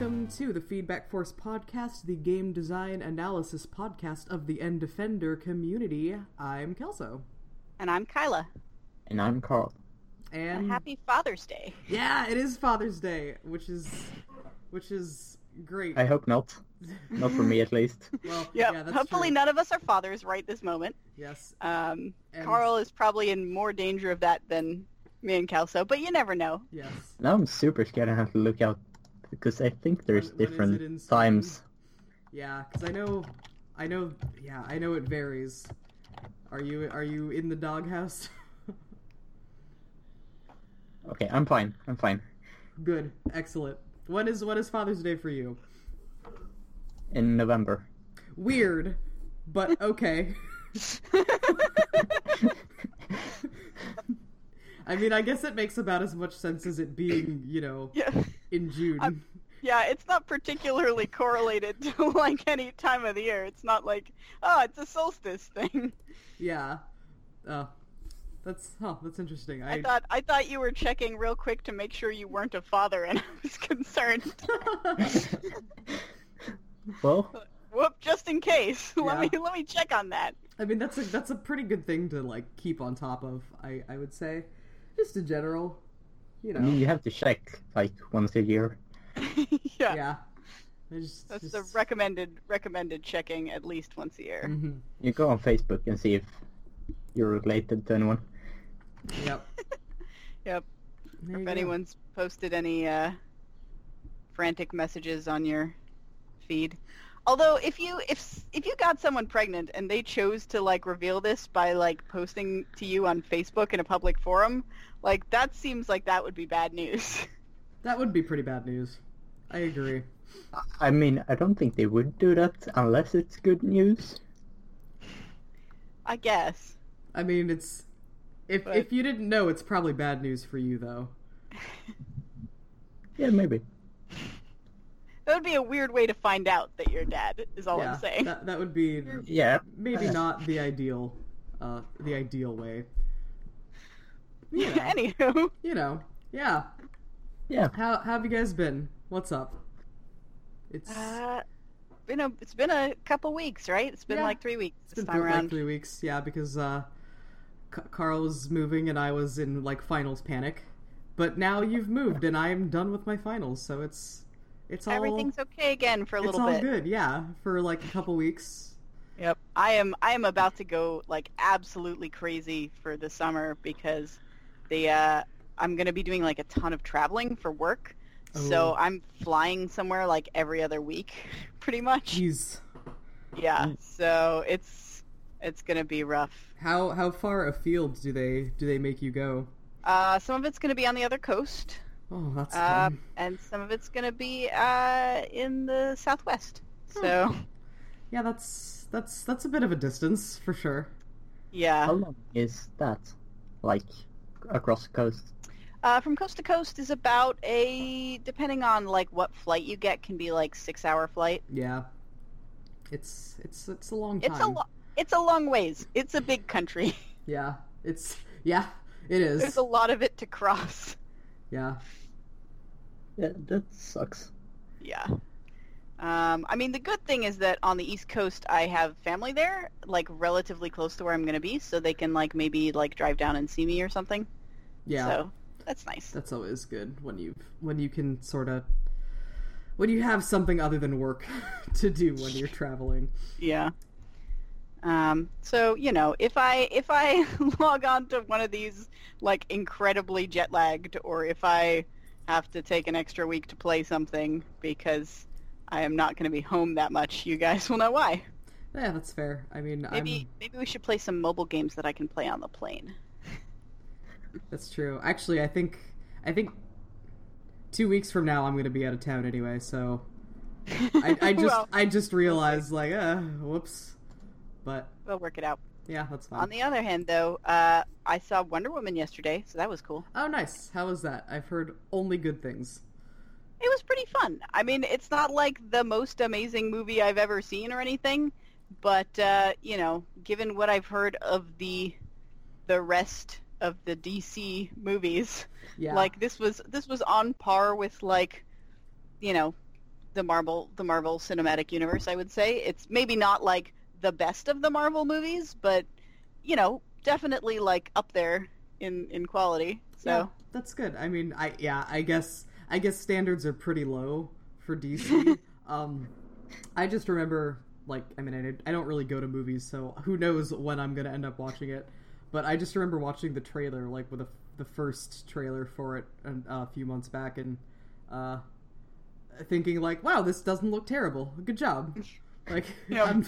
welcome to the Feedback Force podcast, the game design analysis podcast of the End Defender community. I'm Kelso. And I'm Kyla. And I'm Carl. And And happy Father's Day. yeah, it is Father's Day, which is which is great. I hope not. Not for me, at least. well, Yep. yeah, that's Hopefully true. none of us are fathers right this moment. Yes. Um, And- Carl is probably in more danger of that than me and Kelso, but you never know. Yes. Now I'm super scared I have to look out because I think there's When- when is different it in times. Yeah, because I know, I know, yeah, I know it varies. Are you are you in the doghouse? Okay, I'm fine. I'm fine. Good, excellent. When is what is Father's Day for you? In November. Weird, but okay. I mean, I guess it makes about as much sense as it being, you know, yeah. in June. I'm- Yeah, it's not particularly correlated to like any time of the year. It's not like, oh, it's a solstice thing. Yeah. Oh, that's oh, that's interesting. I, I thought I thought you were checking real quick to make sure you weren't a father, and I was concerned. well, Whoop, just in case. let me let me check on that. I mean, that's a that's a pretty good thing to like keep on top of. I I would say, just in general, you know. I mean, you have to check like once a year. yeah. yeah. I just, That's just, the recommended recommended checking at least once a year. Mhm. You go on Facebook and see if you're related to anyone. Yep. Yep. There you If go. anyone's posted any uh, frantic messages on your feed. Although if you if if you got someone pregnant and they chose to like reveal this by like posting to you on Facebook in a public forum, like that seems like that would be bad news. That would be pretty bad news. I agree. I mean, I don't think they would do that unless it's good news. I guess. I mean, it's if But- if you didn't know, it's probably bad news for you though. Yeah, maybe. That would be a weird way to find out that you're dad. Is all yeah, I'm saying. that that would be Yeah. maybe not the ideal, uh, the ideal way. You know, Anywho, you know, yeah. Yeah. How, how have you guys been? What's up? It's uh, been a it's been a couple weeks, right? It's been Yeah. like three weeks it's this been time th- around. like three weeks, yeah, because uh, C- Carl was moving and I was in like finals panic. But now you've moved and I'm done with my finals, so it's it's all Everything's okay again for a little it's little all bit. good, yeah, for like a couple weeks. Yep. I am I am about to go like absolutely crazy for the summer because the uh I'm going to be doing like a ton of traveling for work. Oh. So I'm flying somewhere like every other week pretty much. Jeez, Yeah. So it's it's going to be rough. how how far afield do they do they make you go? Uh some of it's going to be on the other coast. Oh, that's Uh, fun. and some of it's going to be uh in the southwest. So Yeah, that's that's that's a bit of a distance for sure. yeah. How long is that? Like across the coast? Uh, from coast to coast is about a, depending on like what flight you get, can be like six hour flight. Yeah, it's it's it's a long time. It's a lo- it's a long ways. It's a big country. Yeah, it's yeah, it is. There's a lot of it to cross. Yeah, Yeah, that sucks. Yeah. Um, I mean, the good thing is that on the East Coast, I have family there, like relatively close to where I'm going to be, so they can like maybe like drive down and see me or something. yeah. So that's nice. That's always good when you when you can sort of when you have something other than work to do when you're traveling. Yeah. Um, so you know, if I if I log on to one of these like incredibly jet lagged, or if I have to take an extra week to play something because I am not going to be home that much, you guys will know why. Yeah, that's fair. I mean, Maybe maybe we should play some mobile games that I can play on the plane. That's true. Actually, I think I think two weeks from now I'm going to be out of town anyway. So I, I just well, I just realized like, uh, whoops. But we'll work it out. yeah, that's fine. On the other hand, though, uh, I saw Wonder Woman yesterday, so that was cool. Oh, nice. How was that? I've heard only good things. It was pretty fun. I mean, it's not like the most amazing movie I've ever seen or anything, but uh, you know, given what I've heard of the the rest of the DC movies, Yeah. like this was this was on par with like, you know, the Marvel the Marvel Cinematic Universe. I would say it's maybe not like the best of the Marvel movies, but you know, definitely like up there in in quality. So Yeah, that's good. I mean, I yeah, I guess I guess standards are pretty low for DC. um, I just remember like I mean I, I don't really go to movies, so who knows when I'm gonna end up watching it. But I just remember watching the trailer, like with the the first trailer for it a, a few months back, and uh, thinking like, wow, this doesn't look terrible. Good job. Like Yeah. I'm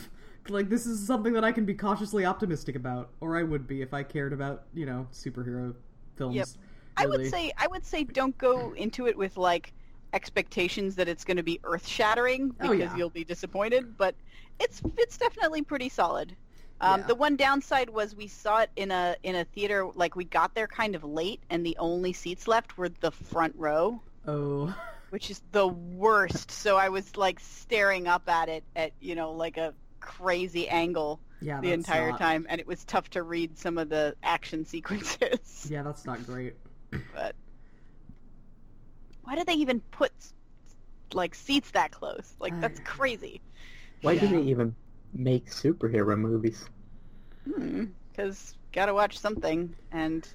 like this is something that I can be cautiously optimistic about, or I would be if I cared about you know superhero films. Yep. I would say I would say don't go into it with like expectations that it's going to be earth shattering Oh, because yeah. you'll be disappointed. But it's it's definitely pretty solid. Um, Yeah. The one downside was we saw it in a in a theater like we got there kind of late, and the only seats left were the front row, Oh, which is the worst. so I was like staring up at it at you know like a crazy angle yeah. the entire not- time, and it was tough to read some of the action sequences. Yeah, that's not great. but why did they even put like seats that close? Like that's crazy. Why do Yeah. they even make superhero movies? Hmm, because gotta watch something, and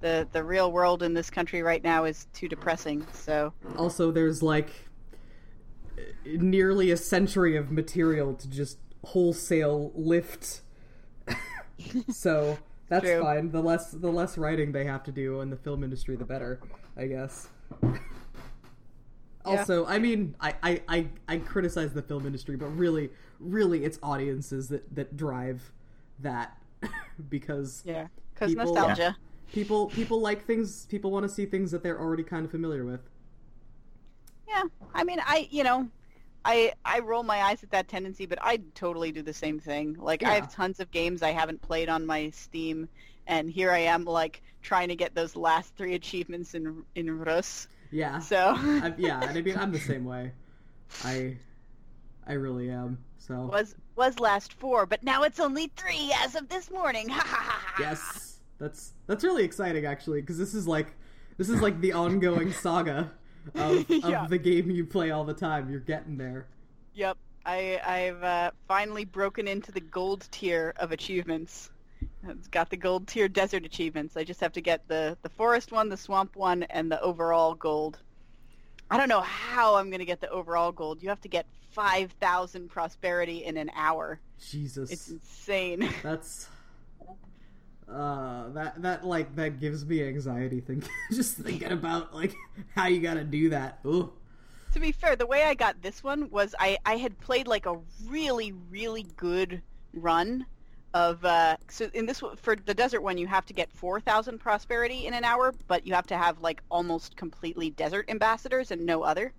the the real world in this country right now is too depressing. So Also, there's like nearly a century of material to just wholesale lift. so that's True. fine. The less the less writing they have to do in the film industry, the better, I guess. Also, I mean, I, I, I, I criticize the film industry, but really, really, it's audiences that, that drive that because yeah, because nostalgia. people people like things. People want to see things that they're already kind of familiar with. Yeah. I mean, I you know. I, I roll my eyes at that tendency, but I totally do the same thing. Like I have tons of games I haven't played on my Steam, and here I am like trying to get those last three achievements in in Reus. Yeah, So I, yeah, and I mean, I'm the same way. I, I really am. So was was last four, but now it's only three as of this morning. Yes, that's that's really exciting actually, because this is like this is like the ongoing saga of, Yeah. of the game you play all the time. You're getting there. Yep. I I've uh, finally broken into the gold tier of achievements. It's got the gold tier desert achievements. I just have to get the the forest one, the swamp one, and the overall gold. I don't know how I'm gonna get the overall gold. You have to get five thousand prosperity in an hour. Jesus, It's insane. that's uh that that like that gives me anxiety thinking just thinking about like how you gotta do that. Ooh. to be fair, the way I got this one was I, I had played like a really, really good run of uh, so in this for the desert one you have to get 4000 prosperity in an hour but you have to have like almost completely desert ambassadors and no other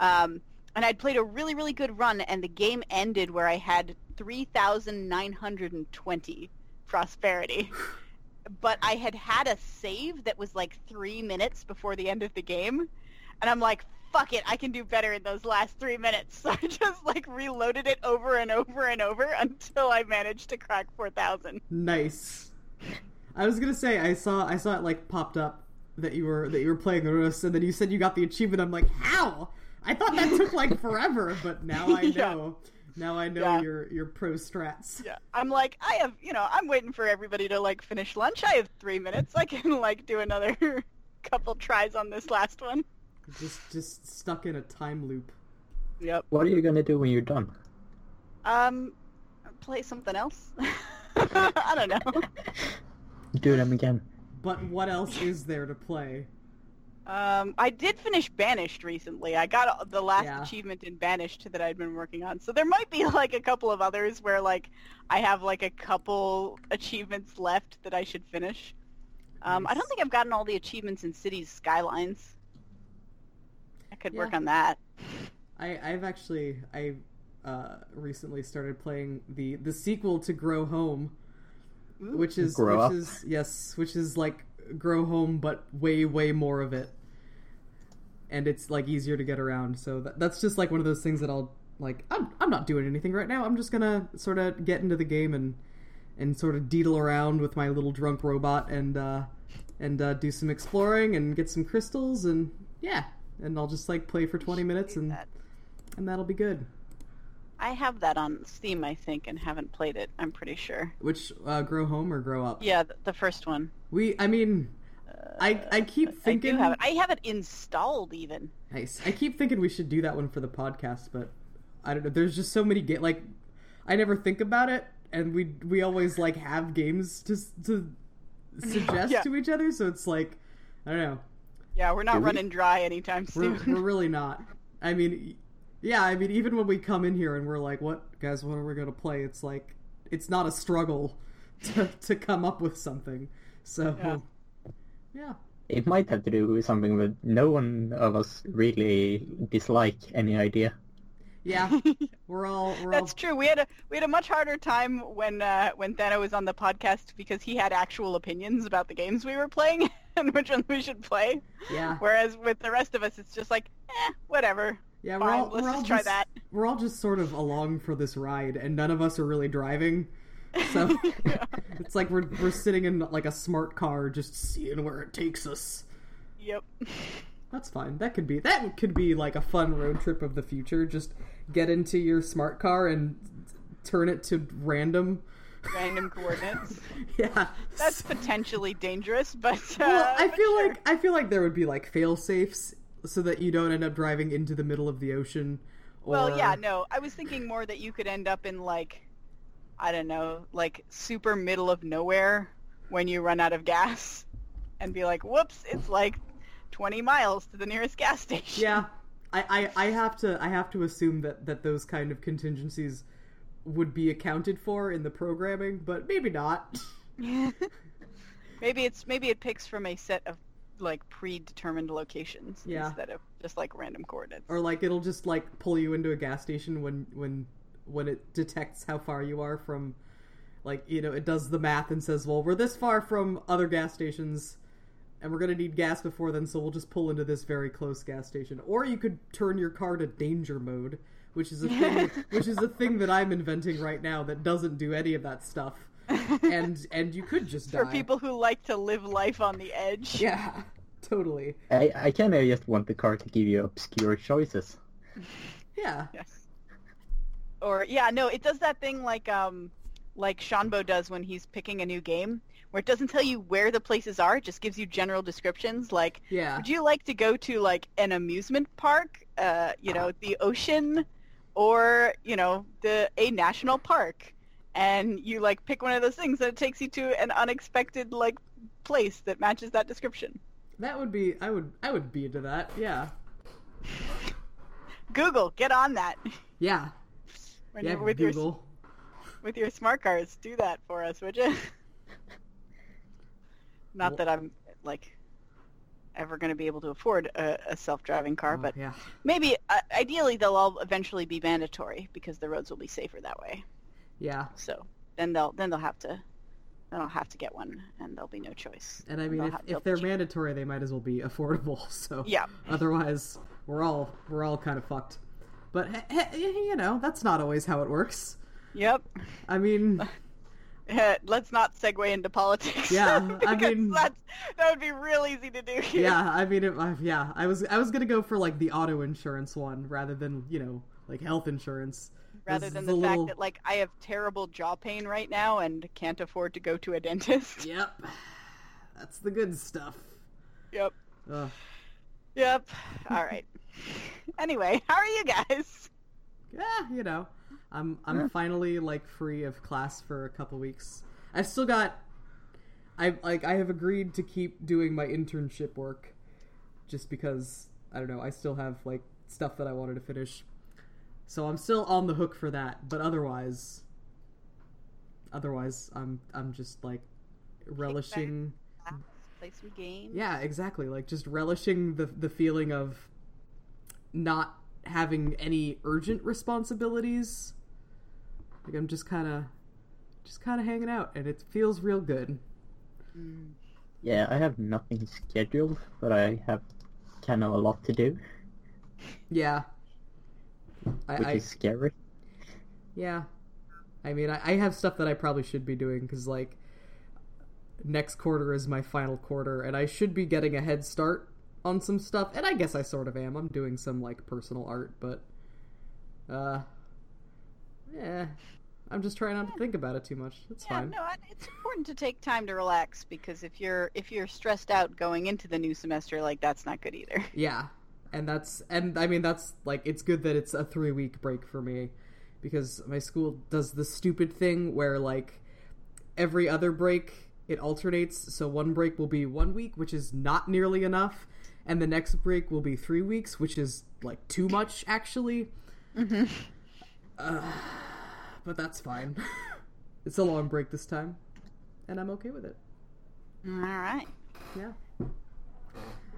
um, and I'd played a really really good run and the game ended where I had 3920 prosperity but I had had a save that was like three minutes before the end of the game and I'm like, fuck it, I can do better in those last three minutes. So I just like reloaded it over and over and over until I managed to crack 4,000. Nice. I was gonna say I saw I saw it like popped up that you were that you were playing the Reus, and then you said you got the achievement. I'm like, how? I thought that took like forever, but now I Yeah. Know. Now I know Yeah. your your pro strats. Yeah, I'm like, I have, you know, I'm waiting for everybody to like finish lunch. I have three minutes. I can like do another couple tries on this last one. Just just stuck in a time loop. Yep. What are you gonna do when you're done? Um, play something else. I don't know. Do them again. But what else is there to play? Um, I did finish Banished recently. I got the last Yeah. achievement in Banished that I'd been working on. So there might be like a couple of others where like I have like a couple achievements left that I should finish. Um, I don't think I've gotten all the achievements in Cities Skylines. I could work on that. I I've actually I uh recently started playing the the sequel to Grow Home, Ooh. which is Grow which Up? is yes, which is like Grow Home but way way more of it. And it's like easier to get around. So that, that's just like one of those things that I'll like I'm I'm not doing anything right now. I'm just going to sort of get into the game and and sort of deedle around with my little drunk robot and uh and uh, do some exploring and get some crystals and yeah, and I'll just like play for 20 minutes and That. and that'll be good. I have that on Steam, I think, and haven't played it. I'm pretty sure. Which uh, grow home or grow up? Yeah, the first one. We, I mean, I I keep thinking I have it. I have it installed even. Nice. I keep thinking we should do that one for the podcast, but I don't know. There's just so many ga- like I never think about it, and we we always like have games to to suggest Yeah. to each other. So it's like I don't know. Yeah, we're not Do we? running dry anytime We're soon. we're really not. I mean, yeah. I mean, even when we come in here and we're like, "What guys? What are we gonna play?" It's like it's not a struggle to to come up with something. So Yeah. Yeah. It might have to do with something that no one of us really dislike any idea. Yeah, we're all we're That's all true. We had a we had a much harder time when uh, when Thano was on the podcast because he had actual opinions about the games we were playing and which ones we should play. yeah Whereas with the rest of us, it's just like, eh, whatever. yeah we're all let's we're all just try just, that. we're all just sort of along for this ride, and none of us are really driving. So it's like we're we're sitting in like a smart car, just seeing where it takes us. Yep. That's fine. That could be that could be like a fun road trip of the future. Just get into your smart car and turn it to random. Random coordinates. yeah. That's potentially dangerous, but uh, well, I but feel sure. like I feel like there would be like fail safes so that you don't end up driving into the middle of the ocean. Or... Well, yeah, no. I was thinking more that you could end up in like, I don't know, like super middle of nowhere when you run out of gas, and be like, "Whoops! It's like 20 miles to the nearest gas station." Yeah, I, I, I have to I have to assume that that those kind of contingencies would be accounted for in the programming, but maybe not. maybe it's maybe it picks from a set of like predetermined locations Yeah. instead of just like random coordinates. or like it'll just like pull you into a gas station when when when it detects how far you are from like you know it does the math and says well we're this far from other gas stations and we're going to need gas before then so we'll just pull into this very close gas station or you could turn your car to danger mode which is a thing which is a thing that I'm inventing right now that doesn't do any of that stuff and and you could just die For people who like to live life on the edge. yeah totally I, I kind of just want the car to give you obscure choices. yeah Yes. Or yeah, no, it does that thing like um like Shanbo does when he's picking a new game, where it doesn't tell you where the places are, it just gives you general descriptions like yeah would you like to go to like an amusement park, uh, you know, the ocean or, you know, the a national park? And you like pick one of those things and it takes you to an unexpected like place that matches that description. that would be I would I would be into that yeah Google, get on that. yeah When yeah with your with your smart cars. Do that for us, would you? Not Well- that I'm like ever going to be able to afford a, a self-driving car, Oh, but yeah maybe uh, ideally they'll all eventually be mandatory because the roads will be safer that way. yeah So then they'll then they'll have to then I'll have to get one, and there'll be no choice. And I mean, They'll if, if they'll they're mandatory, they might as well be affordable. So Yeah. Otherwise, we're all we're all kind of fucked. But he- he- you know, that's not always how it works. Yep. I mean, Uh, Let's not segue into politics. Yeah, I mean- that's, that would be real easy to do. Here. yeah. I mean, it, uh, yeah. I was I was gonna go for like the auto insurance one rather than you know like health insurance. Rather This than the a fact little- that like I have terrible jaw pain right now and can't afford to go to a dentist. Yep, that's the good stuff. Yep. Ugh. Yep. All right. Anyway, how are you guys? yeah, you know, I'm I'm finally like free of class for a couple weeks. I've still got I like I have agreed to keep doing my internship work just because I don't know, I still have like stuff that I wanted to finish. So I'm still on the hook for that, but otherwise otherwise I'm I'm just like relishing Play some games. yeah, exactly. Like just relishing the the feeling of not having any urgent responsibilities. Like I'm just kind of just kind of hanging out and it feels real good. Mm. Yeah, I have nothing scheduled, but I have kind of a lot to do, Yeah. I, which I is scary. yeah. I mean, I, I have stuff that I probably should be doing cuz like next quarter is my final quarter and I should be getting a head start on some stuff and I guess I sort of am. I'm doing some like personal art, but Uh, yeah. I'm just trying not to think about it too much. It's Yeah, fine. no, I- it's important to take time to relax because if you're if you're stressed out going into the new semester, like that's not good either. Yeah, and that's and I mean that's like it's good that it's a three week break for me because my school does the stupid thing where like every other break it alternates. So one break will be one week, which is not nearly enough, and the next break will be three weeks, which is like too much actually. Mm-hmm. Uh, but that's fine. it's a long break this time, and I'm okay with it. All right. Yeah.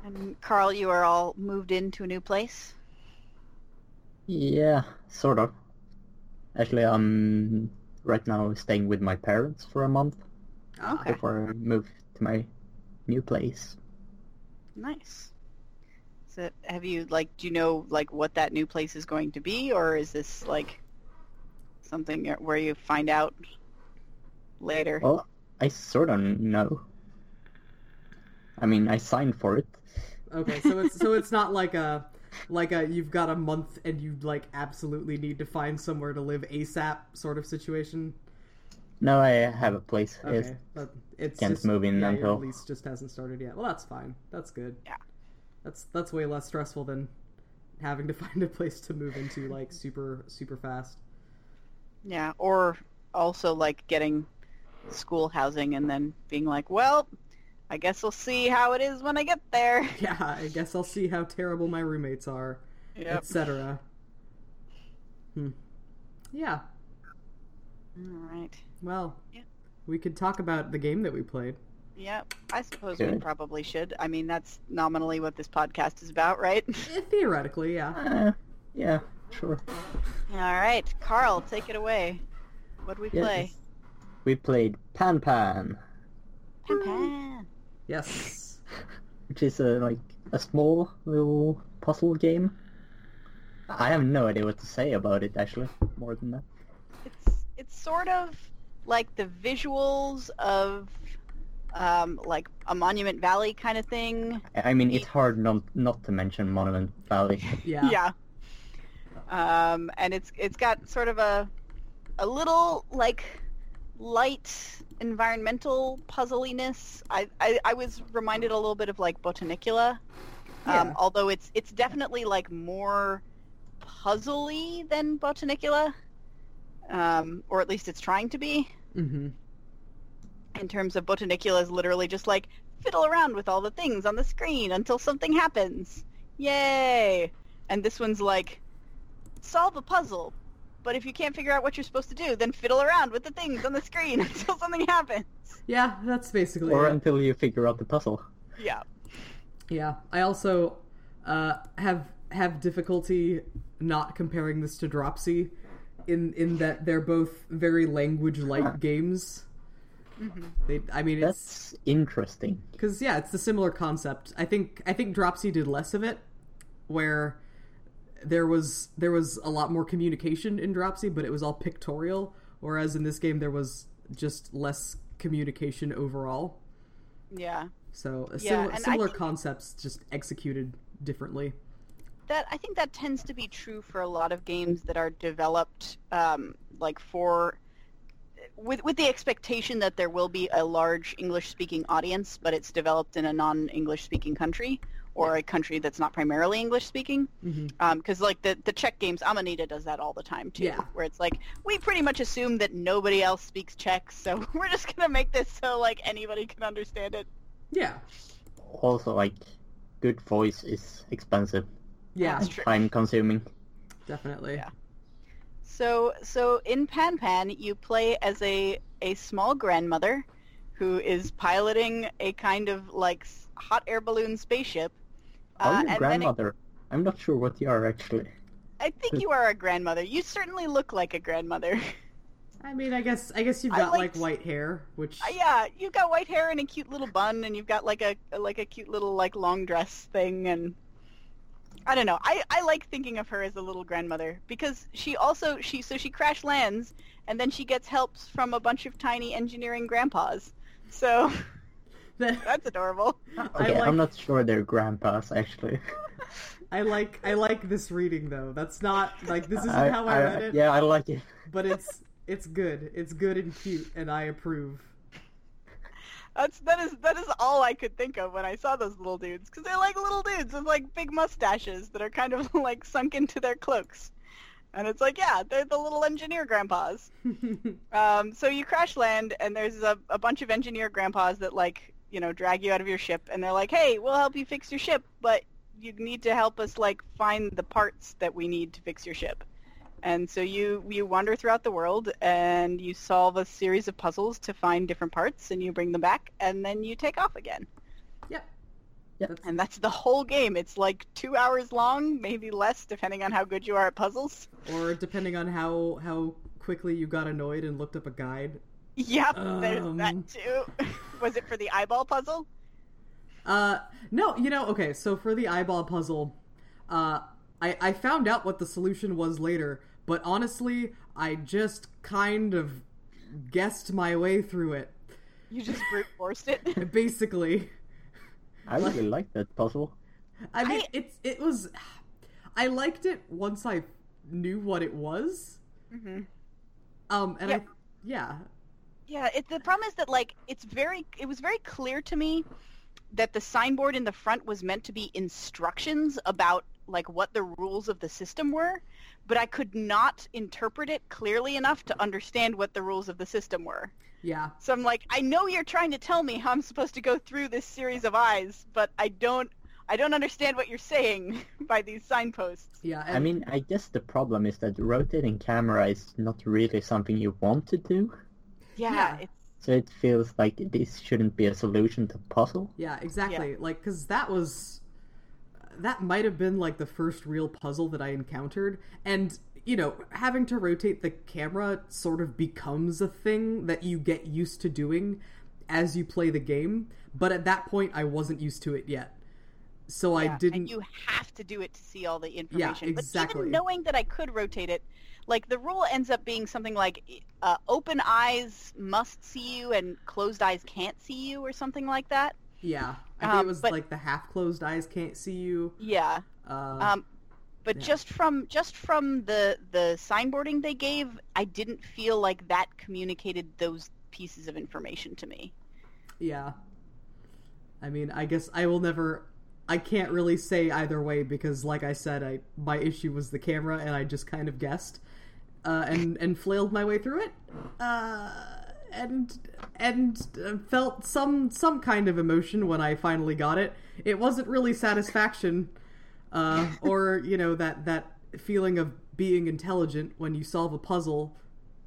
And Carl, you are all moved into a new place. Yeah, sort of. Actually, I'm right now staying with my parents for a month Okay. before I move to my new place. Nice. So, have you like? Do you know like what that new place is going to be, or is this like something where you find out later? Well, I sort of know. I mean, I signed for it. Okay, so it's so it's not like a like a you've got a month and you like absolutely need to find somewhere to live ASAP sort of situation. No, I have a place. Okay, It's, but it's Can't just, move in yeah, until- your lease just hasn't started yet. Well, that's fine. That's good. Yeah. That's that's way less stressful than having to find a place to move into like super super fast. Yeah, or also like getting school housing and then being like, well, I guess we'll see how it is when I get there. Yeah, I guess I'll see how terrible my roommates are, Yep. etc. Hmm. Yeah. All right. Well, Yeah. we could talk about the game that we played. Yep. I suppose we probably should. I mean, that's nominally what this podcast is about, right? Eh, Theoretically, yeah. uh, yeah, sure. All right, Carl, take it away. What do we Yes. play? We played Pan Pan, Pan Pan. Yes. which is a like a small little puzzle game. I have no idea what to say about it actually. More than that. It's it's sort of like the visuals of um, like a Monument Valley kind of thing. I I mean, it's hard not not to mention Monument Valley. Yeah. Yeah. Um, and it's it's got sort of a a little like light environmental puzzliness. I, I I was reminded a little bit of like Botanicula. Um, although it's it's definitely like more puzzly than Botanicula. Um, or at least it's trying to be. Mm-hmm. In terms of Botanicula is literally just like fiddle around with all the things on the screen until something happens. Yay! And this one's like solve a puzzle. But if you can't figure out what you're supposed to do, then fiddle around with the things on the screen until something happens. Yeah, that's basically or it. until you figure out the puzzle. Yeah. Yeah, I also uh, have have difficulty not comparing this to Dropsy, in in that they're both very language like games. They, I mean, it's That's interesting. because yeah, it's the similar concept. I think I think Dropsy did less of it, where there was there was a lot more communication in Dropsy, but it was all pictorial. Whereas in this game, there was just less communication overall. Yeah. So Yeah, similar, similar think- concepts, just executed differently. That I think that tends to be true for a lot of games that are developed um, like for with with the expectation that there will be a large English speaking audience, but it's developed in a non English speaking country or a country that's not primarily English speaking. Mm-hmm. Because like the the Czech games, Amanita does that all the time too. Yeah. Where it's like we pretty much assume that nobody else speaks Czech, so we're just gonna make this so like anybody can understand it. Yeah, Also, like, good voice is expensive, yeah, That's time consuming. definitely. Yeah. So so in Pan Pan, you play as a a small grandmother who is piloting a kind of like hot air balloon spaceship. Are Uh, you and then it- grandmother? I'm not sure what you are actually. I think you are a grandmother. You certainly look like a grandmother. I mean, I guess I guess you've I got like white hair, which Uh, yeah, you've got white hair and a cute little bun, and you've got like a like a cute little like long dress thing, and I don't know. I I like thinking of her as a little grandmother because she also she so she crash lands, and then she gets helps from a bunch of tiny engineering grandpas. So that's adorable. I Okay, like I'm not sure they're grandpas actually. I like I like this reading though. That's not like this isn't I- how I, read it, Yeah, I like it. but it's it's good. It's good and cute, and I approve. That's that is that is all I could think of when I saw those little dudes because they're like little dudes with like big mustaches that are kind of like sunk into their cloaks, and it's like yeah, they're the little engineer grandpas. Um, so you crash land, and there's a, a bunch of engineer grandpas that like you know drag you out of your ship, and they're like, hey, we'll help you fix your ship, but you need to help us like find the parts that we need to fix your ship. And so you you wander throughout the world and you solve a series of puzzles to find different parts, and you bring them back, and then you take off again. yep. Yep. And that's the whole game. It's like two hours long, maybe less, depending on how good you are at puzzles. or depending on how how quickly you got annoyed and looked up a guide. Yep, there's Um. that too. Was it for the eyeball puzzle? Uh, no, you know, okay, so for the eyeball puzzle, uh, I, I found out what the solution was later, but honestly, I just kind of guessed my way through it. You just brute forced it. Basically. I really like that puzzle. I mean, I- it's, it was, I liked it once I knew what it was. hmm Um, and Yeah. I, yeah, Yeah, it, the problem is that like it's very it was very clear to me that the signboard in the front was meant to be instructions about like what the rules of the system were, but I could not interpret it clearly enough to understand what the rules of the system were. yeah, So I'm like, I know you're trying to tell me how I'm supposed to go through this series of eyes, but I don't I don't understand what you're saying by these signposts. yeah. I mean, I guess the problem is that rotating camera is not really something you want to do. Yeah, Yeah. it's So it feels like this shouldn't be a solution to puzzle. Yeah, exactly. Like, because that was. That might have been, like, the first real puzzle that I encountered. And, you know, having to rotate the camera sort of becomes a thing that you get used to doing as you play the game. But at that point, I wasn't used to it yet. So I didn't. And you have to do it to see all the information. But exactly. But even knowing that I could rotate it, like the rule ends up being something like uh, open eyes must see you and closed eyes can't see you or something like that. Yeah. I think it Um, was, but- like, the half closed eyes can't see you. Yeah. Uh, Um, but yeah. just from just from the the signboarding they gave, I didn't feel like that communicated those pieces of information to me. Yeah. I mean, I guess I will never. I can't really say either way because, like I said, I my issue was the camera, and I just kind of guessed, uh, and and flailed my way through it, uh, and and uh, felt some some kind of emotion when I finally got it. It wasn't really satisfaction, uh, or you know that that feeling of being intelligent when you solve a puzzle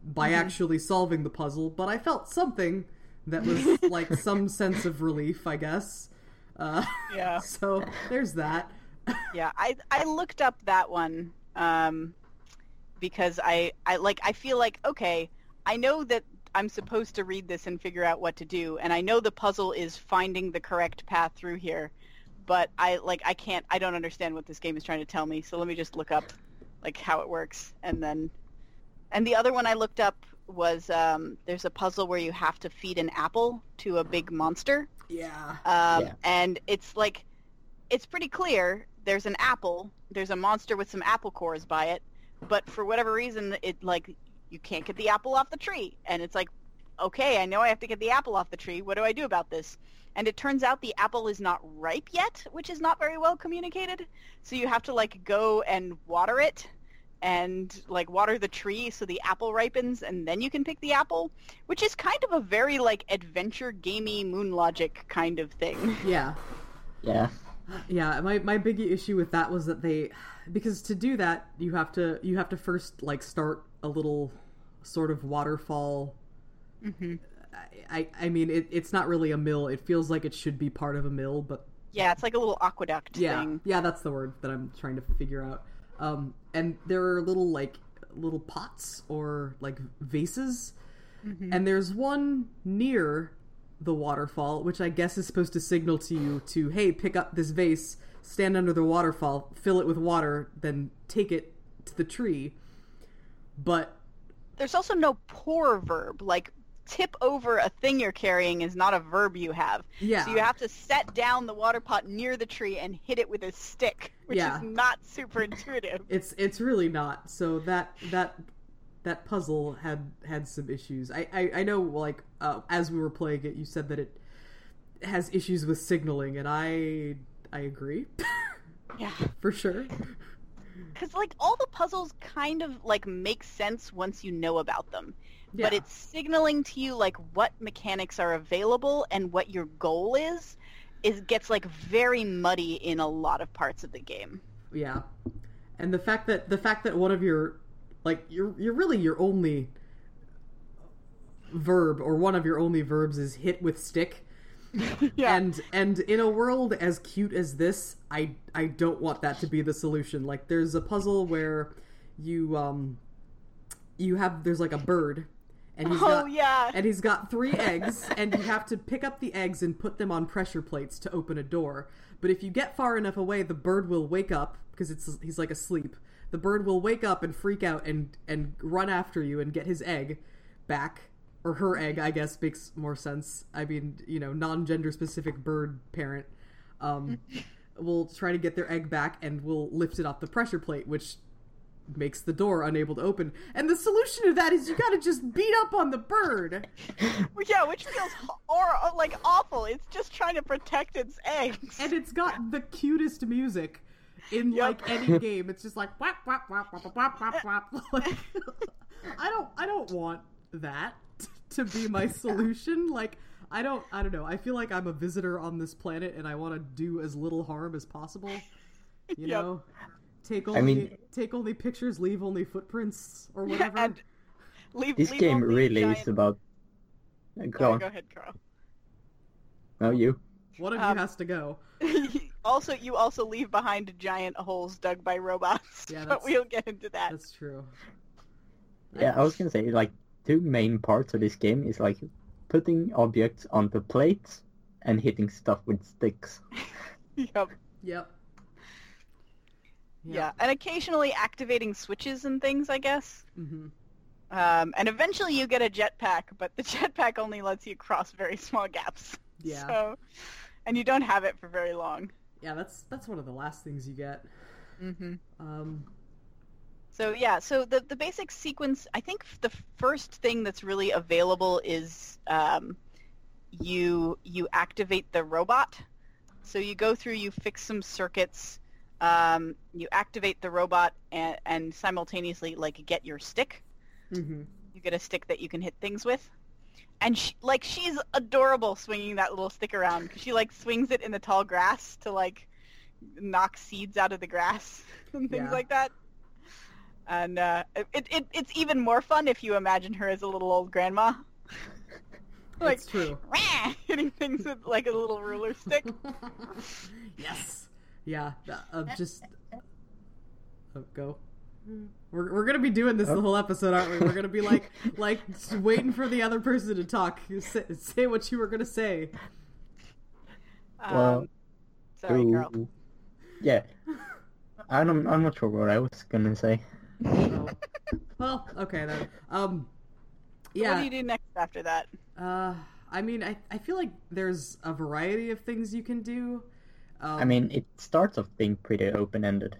by actually solving the puzzle, but I felt something that was like some sense of relief, I guess. Uh, Yeah. so there's that. yeah i i looked up that one um because i i like i feel like okay i know that i'm supposed to read this and figure out what to do. And i know the puzzle is finding the correct path through here but i like i can't i don't understand what this game is trying to tell me. So let me just look up like how it works. And then and the other one i looked up was um there's a puzzle where you have to feed an apple to a big monster. Yeah. um, Yeah. and it's like it's pretty clear. There's an apple. There's a monster with some apple cores by it. But for whatever reason it like you can't get the apple off the tree. And it's like okay i know i have to get the apple off the tree. What do i do about this? And it turns out the apple is not ripe yet which is not very well communicated. So you have to like go and water it and like water the tree so the apple ripens and then you can pick the apple which is kind of a very like adventure gamey moon logic kind of thing. Yeah. Yeah. Yeah, my my big issue with that was that they because to do that you have to you have to first like start a little sort of waterfall. hmm I I, I mean it, it's not really a mill. It feels like it should be part of a mill, but yeah it's like a little aqueduct yeah, thing yeah, that's the word that I'm trying to figure out. Um, and there are little like little pots or like vases, and there's one near the waterfall, which I guess is supposed to signal to you to hey, pick up this vase, stand under the waterfall, fill it with water, then take it to the tree. But there's also no pour verb like tip over a thing you're carrying is not a verb you have. Yeah. So you have to set down the water pot near the tree and hit it with a stick, which Yeah. is not super intuitive. It's it's really not. So that that that puzzle had had some issues. I I, I know like uh, as we were playing it, you said that it has issues with signaling, and I I agree yeah. for sure. Because like all the puzzles kind of like make sense once you know about them. But it's signaling to you like what mechanics are available and what your goal is is gets like very muddy in a lot of parts of the game. Yeah, and the fact that the fact that one of your like you're you're really your only verb or one of your only verbs is hit with stick. yeah. And and in a world as cute as this, I I don't want that to be the solution. Like there's a puzzle where you um you have there's like a bird and he's oh got yeah. and he's got three eggs, and you have to pick up the eggs and put them on pressure plates to open a door. But if you get far enough away, the bird will wake up because it's he's like asleep. The bird will wake up and freak out and and run after you and get his egg back or her egg. I guess makes more sense. I mean, you know, non-gender specific bird parent um, will try to get their egg back and will lift it off the pressure plate, which makes the door unable to open. And the solution to that is you got to just beat up on the bird. yeah, which feels or like awful. It's just trying to protect its eggs. and it's got the cutest music in Yep. like any game. It's just like whap whap whap whap whap whap whap. Like, I don't I don't want that to be my solution. Like I don't I don't know. I feel like I'm a visitor on this planet and I want to do as little harm as possible. You Yep. know, take only I mean- take only pictures, leave only footprints or whatever. and leave, This leave game really giant... is about. Go Sorry, go ahead, Carl. No, you. One of um, you has to go. Also, you also leave behind giant holes dug by robots. Yeah, but that's- we'll get into that. That's true. Yeah, I was gonna say like two main parts of this game is like putting objects onto plates and hitting stuff with sticks. Yep. Yep. Yeah, and occasionally activating switches and things, I guess. Mm-hmm. Um, and eventually you get a jetpack, but the jetpack only lets you cross very small gaps. Yeah. So, and you don't have it for very long. Yeah, that's that's one of the last things you get. Mm-hmm. Um, So yeah, so the the basic sequence, I think the first thing that's really available is um, you you activate the robot. So you go through, you fix some circuits, um, you activate the robot, and, and simultaneously like get your stick. hmm You get a stick that you can hit things with. And she, like she's adorable swinging that little stick around because she like swings it in the tall grass to like knock seeds out of the grass and things Yeah. like that. And uh, it, it it's even more fun if you imagine her as a little old grandma, like It's true. "Rah!" hitting things with like a little ruler stick. yes. Yeah. uh, Uh, just oh, go. We're, we're gonna be doing this the whole episode, aren't we? We're gonna be like like waiting for the other person to talk. Say, say what you were gonna say. Well, Um, sorry, girl. Yeah. I'm I'm not sure what I was gonna say. Oh. Well, okay then. Um, yeah. What do you do next after that? Uh, I mean, I I feel like there's a variety of things you can do. Um, I mean, it starts off being pretty open ended.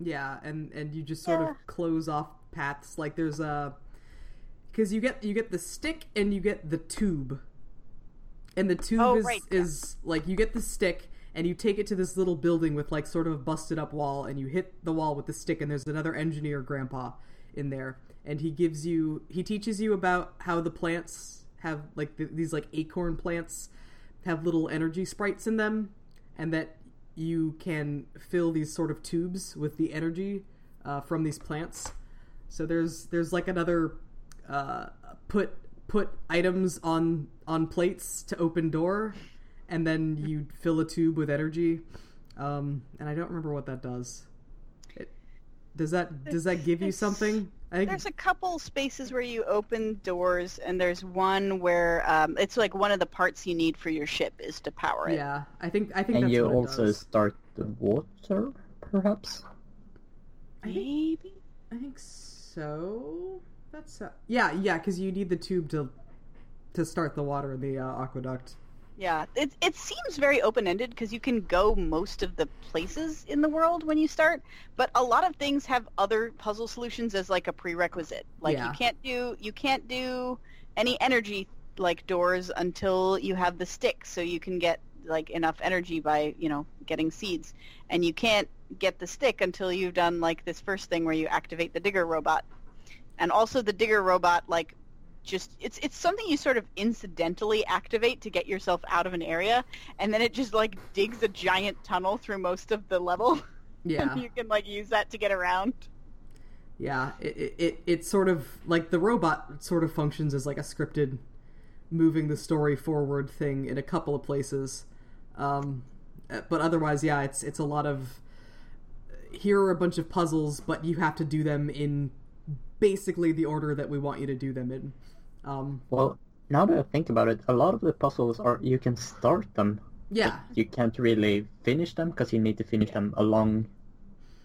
Yeah, and and you just sort Yeah. of close off paths. Like there's a because you get you get the stick and you get the tube, and the tube Oh, is right, yeah. is like you get the stick and you take it to this little building with like sort of a busted up wall, and you hit the wall with the stick, and there's another engineer grandpa in there, and he gives you he teaches you about how the plants have like th- these like acorn plants have little energy sprites in them, and that you can fill these sort of tubes with the energy uh, from these plants. So there's there's like another uh, put put items on on plates to open door, and then you fill a tube with energy. Um, and I don't remember what that does. It, does that does that give you something? I There's a couple spaces where you open doors, and there's one where um, it's like one of the parts you need for your ship is to power it. yeah. I think I think And that's you what it also does. start the water, perhaps? I think Maybe. I think so. That's uh, yeah, yeah, because you need the tube to to start the water in the uh, aqueduct. Yeah, it it seems very open ended because you can go most of the places in the world when you start, but a lot of things have other puzzle solutions as like a prerequisite. Like Yeah. you can't do you can't do any energy like doors until you have the stick, so you can get like enough energy by you know getting seeds, and you can't get the stick until you've done like this first thing where you activate the digger robot, and also the digger robot like just it's it's something you sort of incidentally activate to get yourself out of an area and then it just like digs a giant tunnel through most of the level Yeah, and you can like use that to get around yeah. It, it it it's sort of like the robot sort of functions as like a scripted, moving the story forward thing in a couple of places. Um, uh, but otherwise, yeah, it's it's a lot of here are a bunch of puzzles, but you have to do them in basically the order that we want you to do them in. Um, Well, now that I think about it, a lot of the puzzles are you can start them. yeah, You can't really finish them because you need to finish them along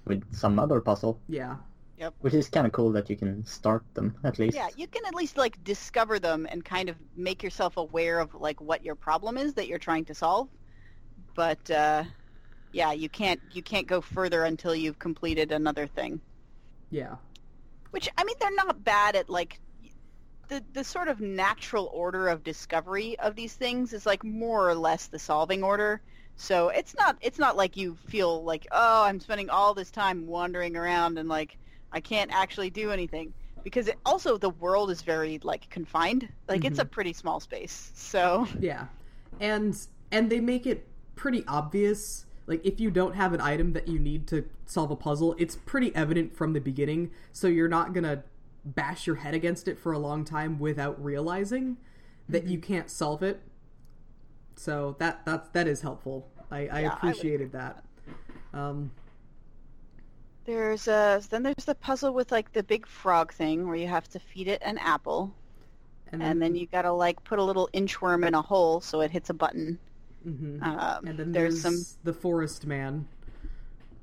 with some other puzzle, yeah, Yep. which is kind of cool that you can start them at least. yeah you can at least like discover them and kind of make yourself aware of like what your problem is that you're trying to solve but uh yeah you can't you can't go further until you've completed another thing yeah, which I mean they're not bad at like the the sort of natural order of discovery of these things is like more or less the solving order. So it's not it's not like you feel like oh I'm spending all this time wandering around and like I can't actually do anything because it, also the world is very like confined. Like it's a mm-hmm. pretty small space. So yeah, and and they make it pretty obvious. Like if you don't have an item that you need to solve a puzzle, it's pretty evident from the beginning. So you're not gonna bash your head against it for a long time without realizing that you can't solve it. So that that that is helpful. I, I Yeah, I appreciated that. Um, there's a then there's the puzzle with like the big frog thing where you have to feed it an apple and and then you gotta like put a little inchworm in a hole so it hits a button. mhm. Um, and then there's, there's, some. the forest man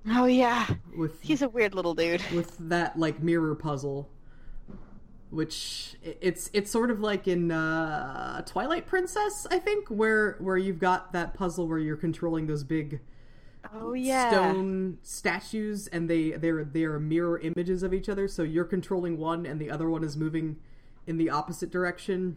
Oh yeah, with he's a weird little dude. with that like mirror puzzle which it's it's sort of like in uh Twilight Princess I think where where you've got that puzzle where you're controlling those big Oh yeah. stone statues and they they're they're mirror images of each other so you're controlling one and the other one is moving in the opposite direction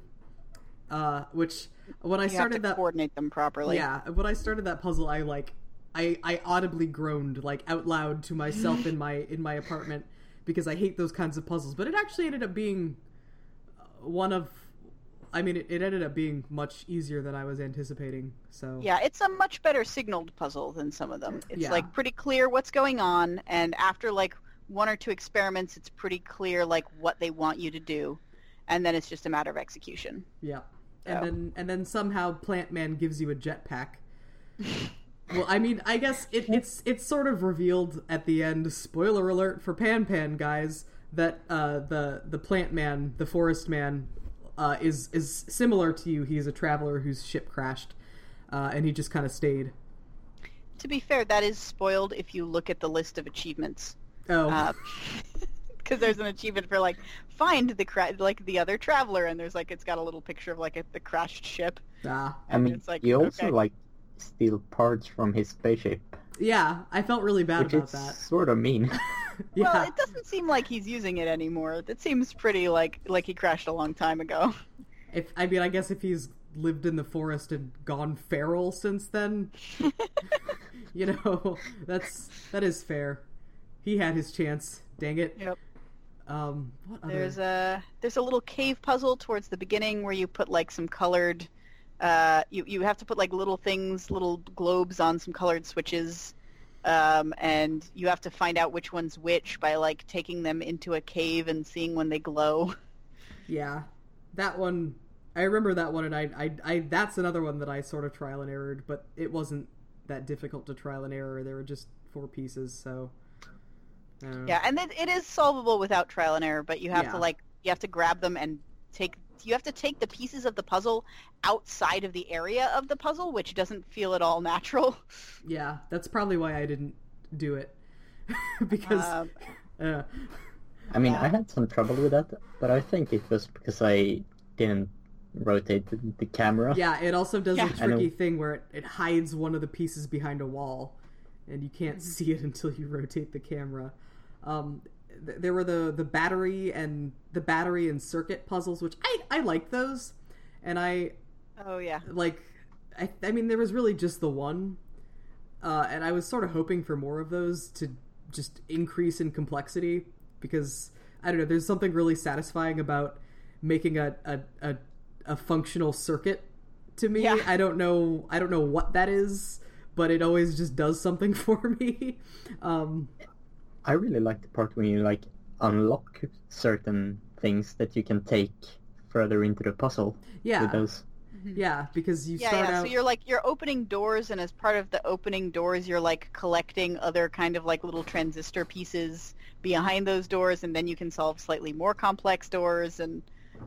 uh which when I You have to started that coordinate them properly. yeah, when I started that puzzle, I like, I I audibly groaned like out loud to myself in my in my apartment because I hate those kinds of puzzles. But it actually ended up being one of, I mean, it, it ended up being much easier than I was anticipating. So Yeah, it's a much better signaled puzzle than some of them. It's Yeah. like pretty clear what's going on, and after like one or two experiments, it's pretty clear like what they want you to do, and then it's just a matter of execution. yeah, and Oh. then and then somehow Plant Man gives you a jetpack. Well, I mean, I guess it, it's it's sort of revealed at the end. Spoiler alert for Pan Pan, guys, that uh, the the plant man, the forest man, uh, is is similar to you. He's a traveler whose ship crashed, uh, and he just kind of stayed. To be fair, that is spoiled if you look at the list of achievements. Oh, because there's an achievement for like find the cra- like the other traveler, and there's like it's got a little picture of like a, the crashed ship. ah, I mean, it's like, you also okay. like steal parts from his spaceship, yeah. I felt really bad which about is that. sort of mean. Yeah, Well, it doesn't seem like he's using it anymore. It seems pretty like like he crashed a long time ago. if I mean, I guess if he's lived in the forest and gone feral since then, you know, that's that is fair. He had his chance. Dang it. Yep. Um, what other? There's a there's a little cave puzzle towards the beginning where you put like some colored. Uh, you you have to put like little things, little globes on some colored switches, um, and you have to find out which one's which by like taking them into a cave and seeing when they glow. Yeah, that one. I remember that one, and I, I, I, that's another one that I sort of trial and errored, but it wasn't that difficult to trial and error. There were just four pieces, so. I don't know. Yeah, and it, it is solvable without trial and error, but you have Yeah. to like you have to grab them and take you have to take the pieces of the puzzle outside of the area of the puzzle, which doesn't feel at all natural. Yeah, that's probably why I didn't do it because. Um, uh, I mean, Yeah. I had some trouble with that, but I think it was because I didn't rotate the, the camera. Yeah, it also does Yeah. a I know. tricky thing where it, it hides one of the pieces behind a wall, and you can't Mm-hmm. see it until you rotate the camera. Um, th- there were the the battery and the battery and circuit puzzles, which I I liked those, and I Oh yeah. like I I mean there was really just the one, uh, and I was sort of hoping for more of those to just increase in complexity because I don't know. There's something really satisfying about making a a, a, a functional circuit to me. Yeah. I don't know. I don't know what that is, but it always just does something for me. Um, I really like the part when you like unlock certain things that you can take further into the puzzle yeah, with those. yeah, because you Yeah, start yeah. out. So you're like you're opening doors, and as part of the opening doors, you're like collecting other kind of like little transistor pieces behind those doors, and then you can solve slightly more complex doors, and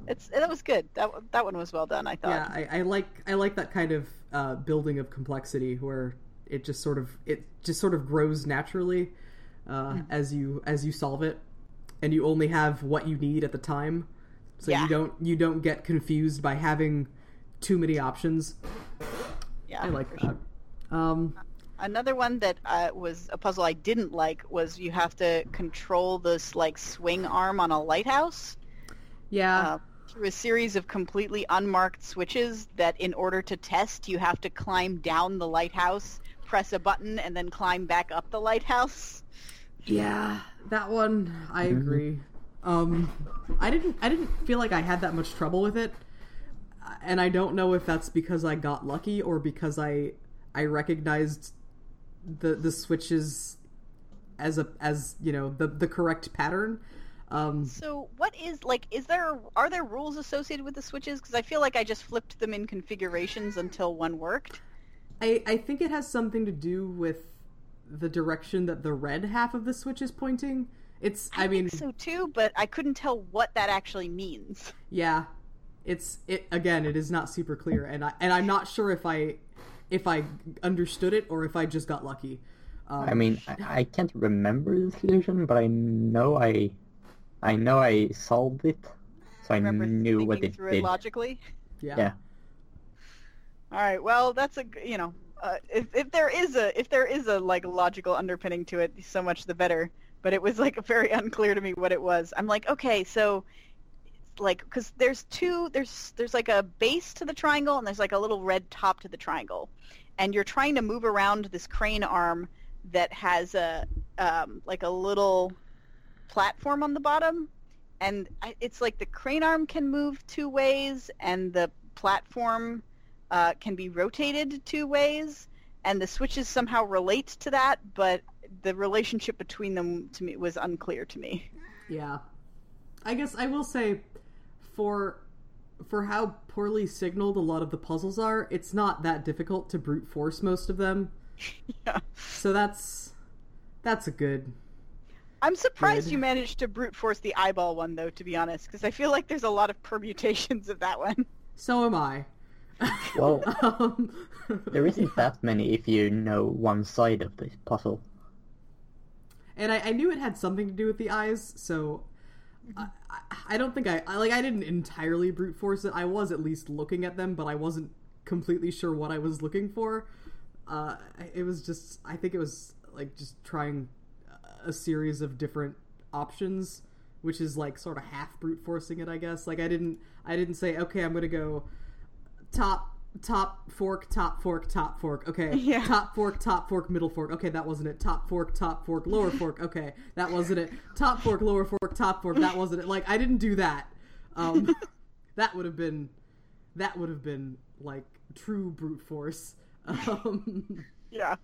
it's that was good. That that one was well done. I thought. yeah I, I like i like that kind of uh, building of complexity where it just sort of it just sort of grows naturally uh, as you as you solve it. And you only have what you need at the time. So Yeah. you don't you don't get confused by having too many options. Yeah. i like that. um Another one that uh, was a puzzle I didn't like was you have to control this like swing arm on a lighthouse. Yeah. Uh, through a series of completely unmarked switches that in order to test you have to climb down the lighthouse, press a button, and then climb back up the lighthouse. Yeah, that one I Mhm. agree. Um, I didn't I didn't feel like I had that much trouble with it, and I don't know if that's because I got lucky or because I I recognized the the switches as a as you know the the correct pattern. Um, So what is like is there are there rules associated with the switches because I feel like I just flipped them in configurations until one worked. I I think it has something to do with the direction that the red half of the switch is pointing. It's I, I, mean think so too, but I couldn't tell what that actually means. Yeah, it's it again. It is not super clear, and I and I'm not sure if I if I understood it or if I just got lucky. Um, I mean, I, I can't remember the solution, but I know I, I know I solved it, so I Remember knew what it through did. it logically. yeah, yeah. All right. Well, that's a you know, uh, if if there is a if there is a like logical underpinning to it, so much the better. But it was like very unclear to me what it was. I'm like, okay, so like because there's two there's there's like a base to the triangle and there's like a little red top to the triangle, and you're trying to move around this crane arm that has a um, like a little platform on the bottom and it's like the crane arm can move two ways and the platform uh, can be rotated two ways and the switches somehow relate to that but the relationship between them to me was unclear to me yeah. I guess I will say, for for how poorly signaled a lot of the puzzles are, it's not that difficult to brute force most of them. yeah So that's that's a good. i'm surprised Good. you managed to brute force the eyeball one though to be honest because i feel like there's a lot of permutations of that one So am I. Well, um, there isn't that many if you know one side of the puzzle. and I, I knew it had something to do with the eyes, so I, I, I don't think I, I like I didn't entirely brute force it. I was at least looking at them, but I wasn't completely sure what I was looking for. Uh, it was just I think it was like just trying a series of different options, which is like sort of half brute forcing it, I guess. Like I didn't I didn't say okay, I'm gonna go top top fork top fork top fork. Okay. Yeah. top fork top fork middle fork. Okay that wasn't it. Top fork top fork lower fork. Okay that wasn't it. Top fork lower fork top fork. That wasn't it. Like i didn't do that. Um that would have been that would have been like true brute force. Um yeah.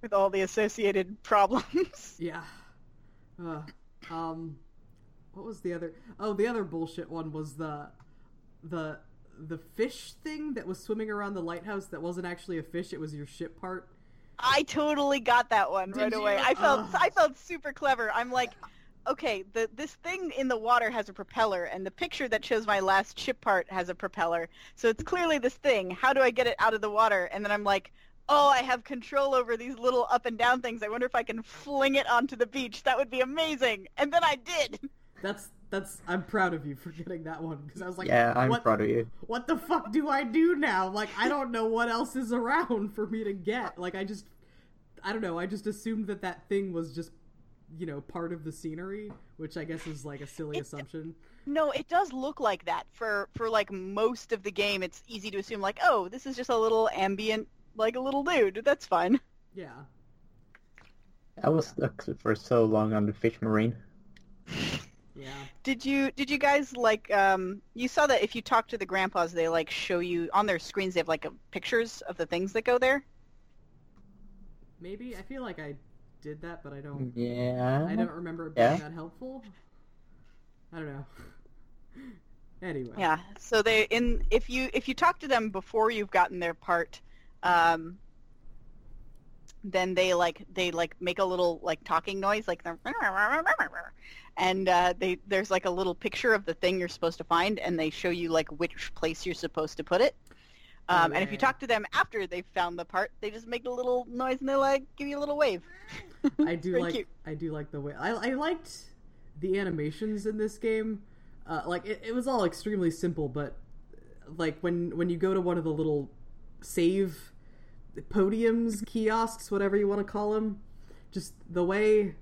With all the associated problems. Yeah. Uh, um what was the other oh the other bullshit one was the the the fish thing that was swimming around the lighthouse that wasn't actually a fish it was your ship part I totally got that one Did right you? away. I felt Ugh. I felt super clever. I'm like, okay, the this thing in the water has a propeller, and the picture that shows my last ship part has a propeller. So it's clearly this thing. How do I get it out of the water? And then I'm like, oh, I have control over these little up and down things. I wonder if I can fling it onto the beach. That would be amazing. And then I did. that's that's I'm proud of you for getting that one because I was like, yeah, I'm what, proud of you. What the fuck do I do now? Like, I don't know what else is around for me to get. Like, I just, I don't know. I just assumed that that thing was just, you know, part of the scenery, which I guess is like a silly It's- assumption. No, it does look like that for for like most of the game. It's easy to assume like, oh, this is just a little ambient, like a little dude. That's fine. Yeah. I was stuck for so long on the fish marine. Yeah. Did you did you guys like um you saw that if you talk to the grandpas they like show you on their screens they have like a, pictures of the things that go there? Maybe I feel like I did that, but I don't. Yeah. I don't remember it being Yeah. that helpful. I don't know. anyway. Yeah. So they in if you if you talk to them before you've gotten their part, um, then they like they like make a little like talking noise like the and uh, they there's like a little picture of the thing you're supposed to find and they show you like which place you're supposed to put it. Um, And if you talk to them after they've found the part, they just make a little noise and they like give you a little wave. I do like cute. I do like the way I I liked the animations in this game. Uh, like it, it was all extremely simple, but like when when you go to one of the little save podiums, kiosks, whatever you want to call them, just the way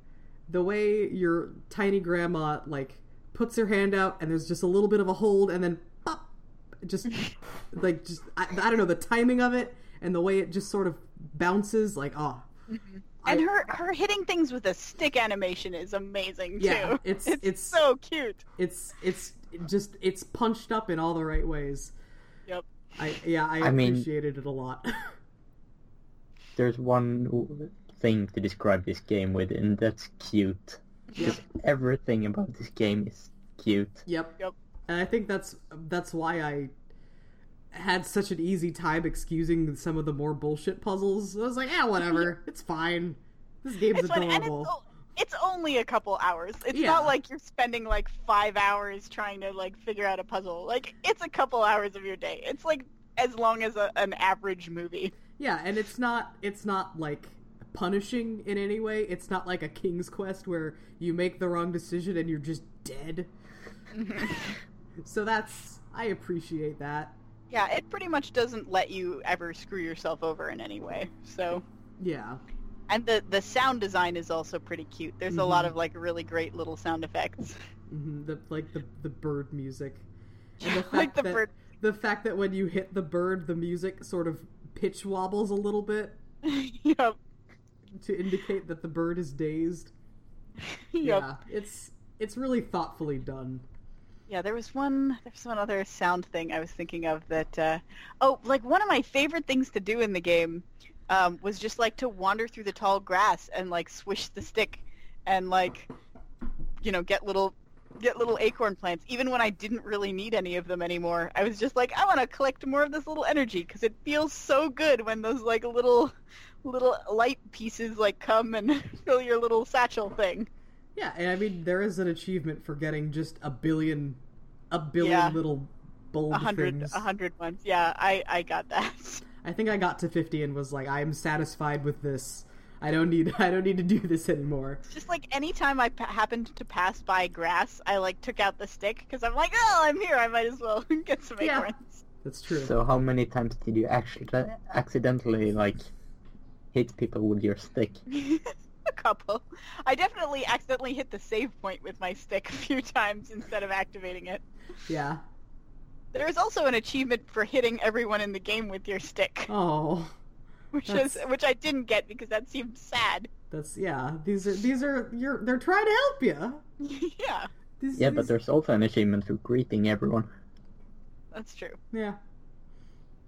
the way your tiny grandma like puts her hand out and there's just a little bit of a hold and then pop, just like just I, I don't know the timing of it and the way it just sort of bounces like oh And I- her her hitting things with a stick animation is amazing too. Yeah, it's- it's it's- so cute. it's it's just it's punched up in all the right ways. Yep. I yeah, I, I mean- appreciated it a lot. There's one thing to describe this game with, and that's cute. Because everything about this game is cute. yep. Yep. And I think that's that's why I had such an easy time excusing some of the more bullshit puzzles. I was like, yeah, whatever, it's fine. This game's It's fun, and it's, adorable. it's only a couple hours. It's Yeah. not like you're spending like five hours trying to like figure out a puzzle. Like it's a couple hours of your day. It's like as long as a, an average movie. Yeah, and it's not it's not like punishing in any way. It's not like a King's Quest where you make the wrong decision and you're just dead. so that's I appreciate that. Yeah, it pretty much doesn't let you ever screw yourself over in any way. So, Yeah. and the the sound design is also pretty cute. There's a lot Mhm. of like really great little sound effects. hmm The like the the bird music, and the fact like the that bird. the fact that when you hit the bird, the music sort of pitch wobbles a little bit yep. to indicate that the bird is dazed. Yep. Yeah, it's it's really thoughtfully done. Yeah, there was one. There's one other sound thing I was thinking of that. Uh, oh, like one of my favorite things to do in the game um, was just like to wander through the tall grass and like swish the stick and like you know get little get little acorn plants. Even when I didn't really need any of them anymore, I was just like, I want to collect more of this little energy because it feels so good when those like little little light pieces like come and fill your little satchel thing. Yeah, and I mean there is an achievement for getting just a billion, a billion Yeah. little bulb hundred, things. a hundred ones. Yeah, I I got that. I think I got to fifty and was like, I am satisfied with this. I don't need I don't need to do this anymore. just like anytime I pa- happened to pass by grass, I like took out the stick because I'm like, oh, I'm here. I might as well get some Yeah. acorns. That's true. So how many times did you actually accidentally like hit people with your stick? a couple. I definitely accidentally hit the save point with my stick a few times instead of activating it. yeah. There is also an achievement for hitting everyone in the game with your stick, Oh, which that's- is which I didn't get because that seemed sad. that's yeah. These are these are you're they're trying to help you. yeah, These, Yeah, but these- there's also an achievement for greeting everyone. that's true. yeah.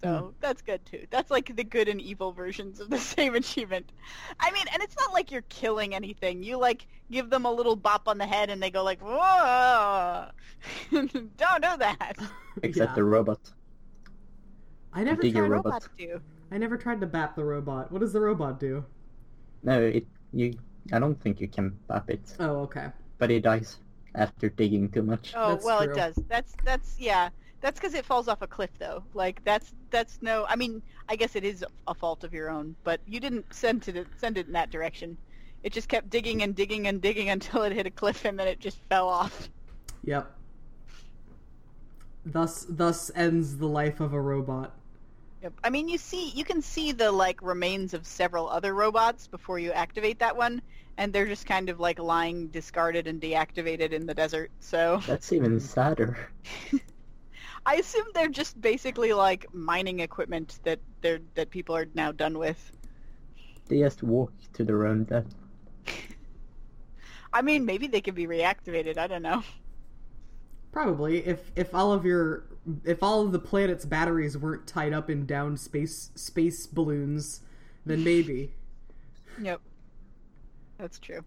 So that's good too. That's like the good and evil versions of the same achievement. I mean, and it's not like you're killing anything. You like give them a little bop on the head and they go like, whoa! Don't do that. Except yeah. the robot. I never dig tried. your What robot. robots do? I never tried to bap the robot. What does the robot do? No, it you. I don't think you can bap it, Oh, okay. but it dies after digging too much. Oh That's well, true. it does. That's that's yeah. That's because it falls off a cliff though. Like that's that's no. I mean, I guess it is a fault of your own, but you didn't send it send it in that direction. It just kept digging and digging and digging until it hit a cliff and then it just fell off. Yep. Thus, thus ends the life of a robot. Yep. I mean, you see, you can see the like remains of several other robots before you activate that one, and they're just kind of like lying discarded and deactivated in the desert. So That's even sadder. I assume they're just basically like mining equipment that they're that people are now done with. They just walk to their own death. I mean, maybe they could be reactivated. I don't know. Probably, if if all of your if all of the planet's batteries weren't tied up in down space space balloons, then maybe. Yep. That's true.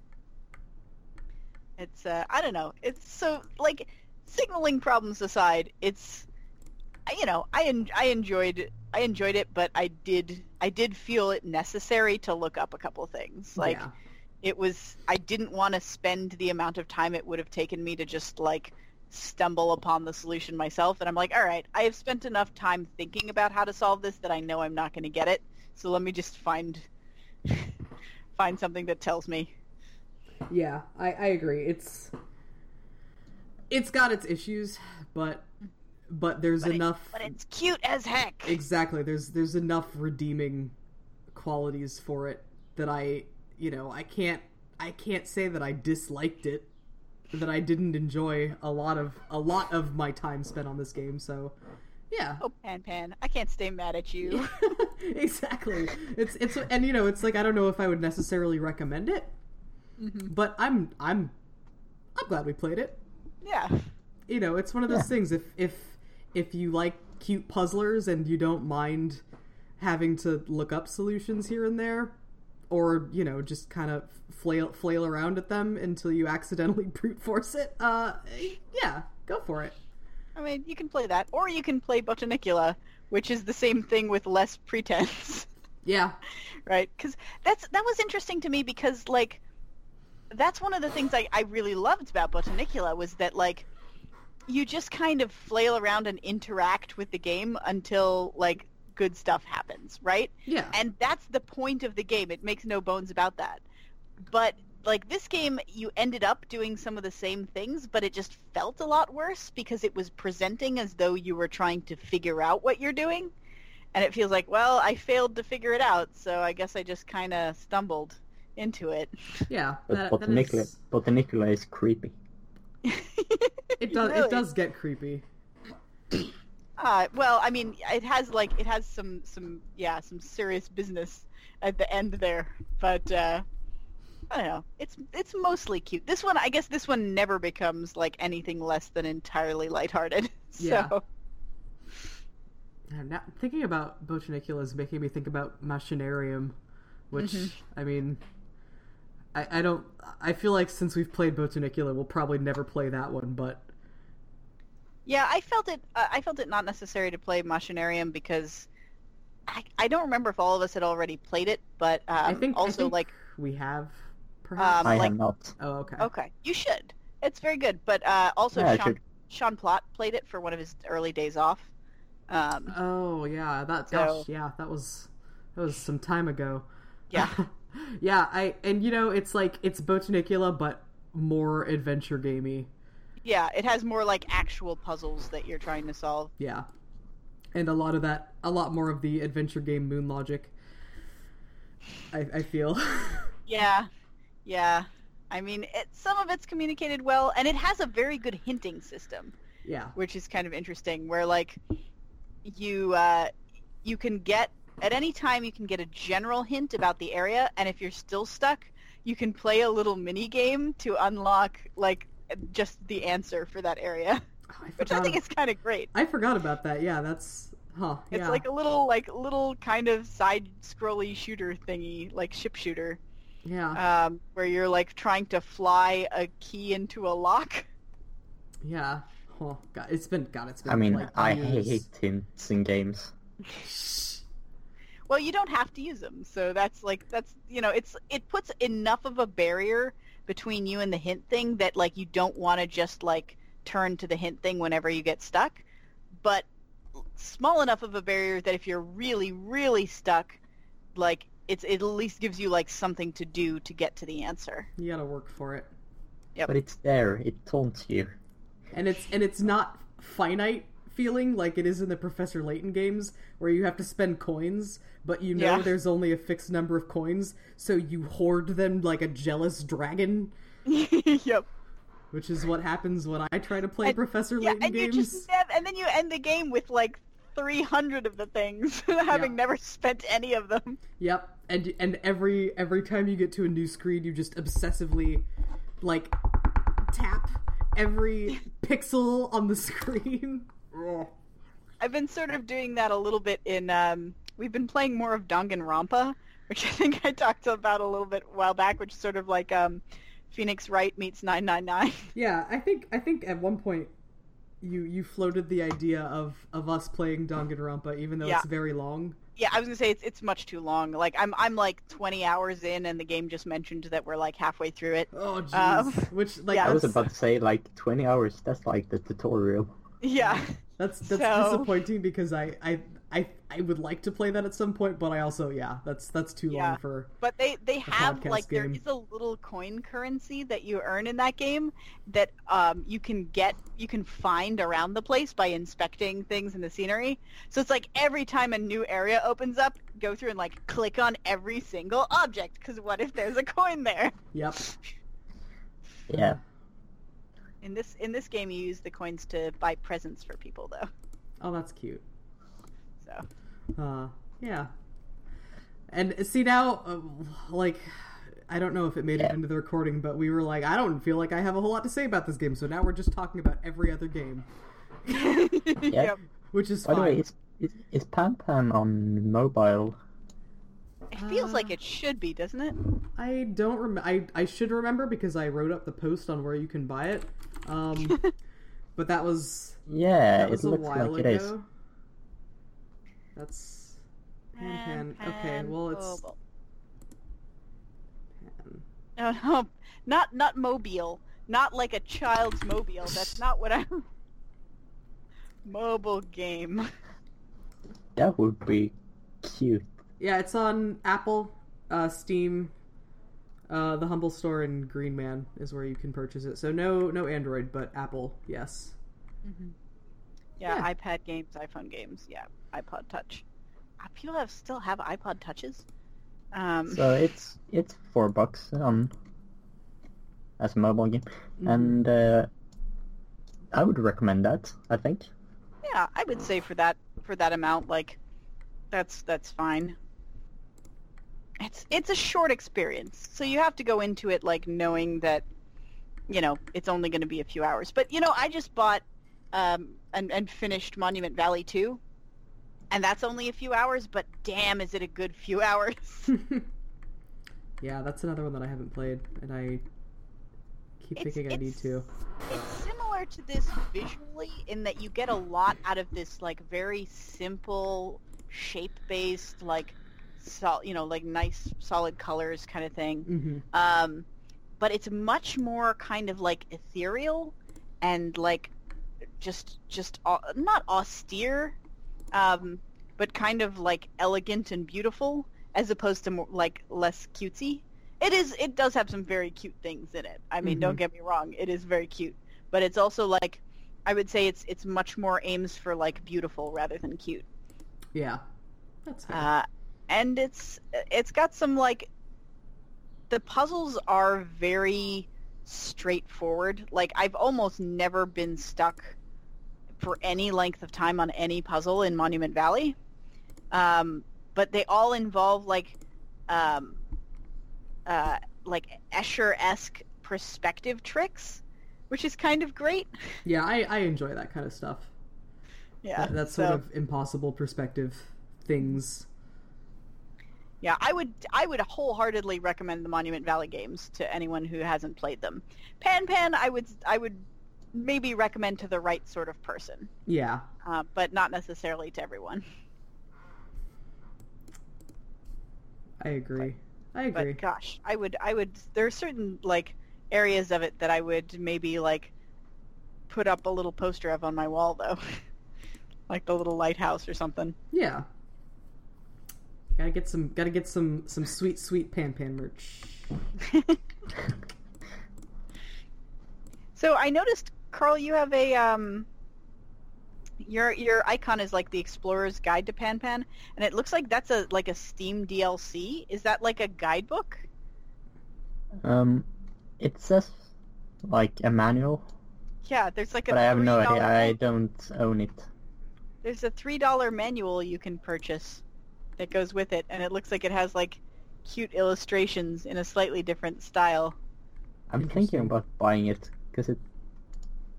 It's uh I don't know. It's so like signaling problems aside, it's I- you know, I en- I enjoyed I enjoyed it, but I did I did feel it necessary to look up a couple things. Like yeah. it was I didn't want to spend the amount of time it would have taken me to just like stumble upon the solution myself and I'm like, all right, I have spent enough time thinking about how to solve this that I know I'm not going to get it. So let me just find find something that tells me. Yeah, I, I agree. It's it's got its issues, but but there's But, it- enough but it's cute as heck. exactly. There's there's enough redeeming qualities for it that I you know I can't I can't say that I disliked it, that I didn't enjoy a lot of a lot of my time spent on this game. So yeah, Oh, Pan Pan, I can't stay mad at you. exactly. It's it's and you know it's like I don't know if I would necessarily recommend it, Mhm. but I'm I'm I'm glad we played it. Yeah. you know it's one of those Yeah. things if if if you like cute puzzlers and you don't mind having to look up solutions here and there or you know just kind of flail flail around at them until you accidentally brute force it uh yeah go for it I mean, you can play that, or you can play Botanicula, which is the same thing with less pretense. yeah right because that's that was interesting to me because like that's one of the things I, I really loved about botanicula was that like you just kind of flail around and interact with the game until like good stuff happens right? Yeah. And that's the point of the game. It makes no bones about that. But like this game you ended up doing some of the same things but it just felt a lot worse because it was presenting as though you were trying to figure out what you're doing. And it feels like well i failed to figure it out so i guess i just kind of stumbled into it. Yeah But that, that Botanicula, is, Botanicula is creepy. it does Really? it does get creepy Uh, well, I mean, it has like it has some some yeah some serious business at the end there, but uh, I don't know. It's it's mostly cute. This one, I guess, this one never becomes like anything less than entirely lighthearted. So Yeah. Uh, now, thinking about botanicula is making me think about machinarium which Mhm. i mean I, I don't i feel like since we've played botanicula we'll probably never play that one but yeah, I felt it. Uh, I felt it not necessary to play Machinarium because I, I don't remember if all of us had already played it, but um, i think also I think like we have perhaps Um, I like- have not. oh okay okay, you should. It's very good, but uh, also Yeah, Sean, should. Sean Plott played it for one of his early days off. Um, oh yeah that So- gosh yeah that was that was some time ago Yeah. yeah i and you know it's like it's botanicula but more adventure gamey Yeah, it has more like actual puzzles that you're trying to solve. Yeah. And a lot of that, a lot more of the adventure game moon logic. I, I feel. Yeah, yeah. I mean, it, some of it's communicated well, and it has a very good hinting system, yeah. which is kind of interesting. Where like you uh, you can get at any time you can get a general hint about the area, and if you're still stuck, you can play a little mini game to unlock like just the answer for that area, Oh, I which I think is kind of great. I forgot about that. Yeah, that's. Huh. It's yeah. like a little like little kind of side scrolly shooter thingy, like ship shooter, yeah. um, where you're like trying to fly a key into a lock. yeah. Oh, God. It's been. God, it's been. I mean, like, I years. hate hints in games. Well, you don't have to use them, so that's like that's you know it's it puts enough of a barrier between you and the hint thing that like you don't want to just like turn to the hint thing whenever you get stuck, but small enough of a barrier that if you're really really stuck, like it's it at least gives you like something to do to get to the answer. You gotta work for it. Yep. But it's there. It taunts you. and it's and it's not finite feeling like it is in the Professor Layton games where you have to spend coins, but you know Yeah. there's only a fixed number of coins, so you hoard them like a jealous dragon, yep. which is what happens when I try to play And- Professor Yeah, Layton and you games. just nev- and then you end the game with like 300 of the things, having Yeah. never spent any of them. Yep, and and every every time you get to a new screen, you just obsessively like tap every pixel on the screen. Ugh. I've been sort of doing that a little bit in. Um, we've been playing more of Danganronpa, which I think I talked about a little bit a while back, which is sort of like um, Phoenix Wright meets 999. yeah, I think I think at one point you you floated the idea of of us playing Danganronpa, even though Yeah. it's very long. yeah, I was gonna say it's it's much too long. Like I'm I'm like 20 hours in, and the game just mentioned that we're like halfway through it. Oh jeez, Um, which like yeah. I was about to say like 20 hours. That's like the tutorial. Yeah, that's that's so- disappointing because I I. I, I would like to play that at some point, but I also yeah, that's that's too Yeah. long for but they they have like there game. is a little coin currency that you earn in that game that um you can get you can find around the place by inspecting things in the scenery. So it's like every time a new area opens up, go through and like click on every single object because what if there's a coin there? Yep. Yeah. In this in this game, you use the coins to buy presents for people though. Oh, that's cute. So Uh, yeah. And see now, uh, like, I don't know if it made it into the recording, but we were like, I don't feel like I have a whole lot to say about this game, so now we're just talking about every other game, yep. which is By the way, is, is, is Pan Pan on mobile? It feels like Uh, it should be, doesn't it? I don't rem- I I should remember because I wrote up the post on where you can buy it. Um, but that was Yeah, that it was a looks while like ago. it is. That's Pan Pan. Okay, well it's Mobile. Pan. No, no, not not mobile, not like a child's mobile. That's not what I'm. Mobile game. That would be cute. Yeah, it's on Apple, uh, Steam, uh, the Humble Store, and Green Man is where you can purchase it. So no, no Android, but Apple, yes. Yeah, Yeah. iPad games, iPhone games. Yeah, iPod Touch. Uh, People have still have iPod Touches. Um, So it's it's four bucks on as a mobile game, Mhm. and uh, I would recommend that. I think. yeah, I would say for that for that amount, like that's that's fine. It's it's a short experience, so you have to go into it like knowing that, you know, it's only going to be a few hours. But you know, I just bought um and and finished Monument Valley 2, and that's only a few hours. But damn, is it a good few hours? yeah, that's another one that I haven't played, and I keep It's- thinking I need to. it's similar to this visually in that you get a lot out of this like very simple shape based like sol- you know like nice solid colors kind of thing. Hmm um but it's much more kind of like ethereal and like just just au- not austere um but kind of like elegant and beautiful as opposed to more like less cutesy. It is it does have some very cute things in it. I mean don't Mhm. get me wrong it is very cute but it's also like i would say it's it's much more aims for like beautiful rather than cute. Yeah, that's fair. uh, and it's it's got some like the puzzles are very straightforward. Like I've almost never been stuck for any length of time on any puzzle in Monument Valley. Um, but they all involve like um, uh, like Escher-esque perspective tricks, which is kind of great. yeah, I, I enjoy that kind of stuff. Yeah, That, that so- sort of impossible perspective things. Yeah, I would I would wholeheartedly recommend the Monument Valley games to anyone who hasn't played them. Pan Pan, I would I would maybe recommend to the right sort of person, Yeah, uh, but not necessarily to everyone. I agree. I agree. But gosh, I would I would there are certain like areas of it that I would maybe like put up a little poster of on my wall though, like the little lighthouse or something. Yeah. Gotta get some gotta get some some sweet sweet pan pan merch. So I noticed Carl, you have a um. Your your icon is like the Explorer's Guide to Pan Pan, and it looks like that's a like a Steam DLC. Is that like a guidebook? Um, it says like a manual, Yeah, there's like a. but I have no $3 idea. I don't own it. There's a three dollar manual you can purchase that goes with it, and it looks like it has like cute illustrations in a slightly different style. I'm thinking about buying it because it.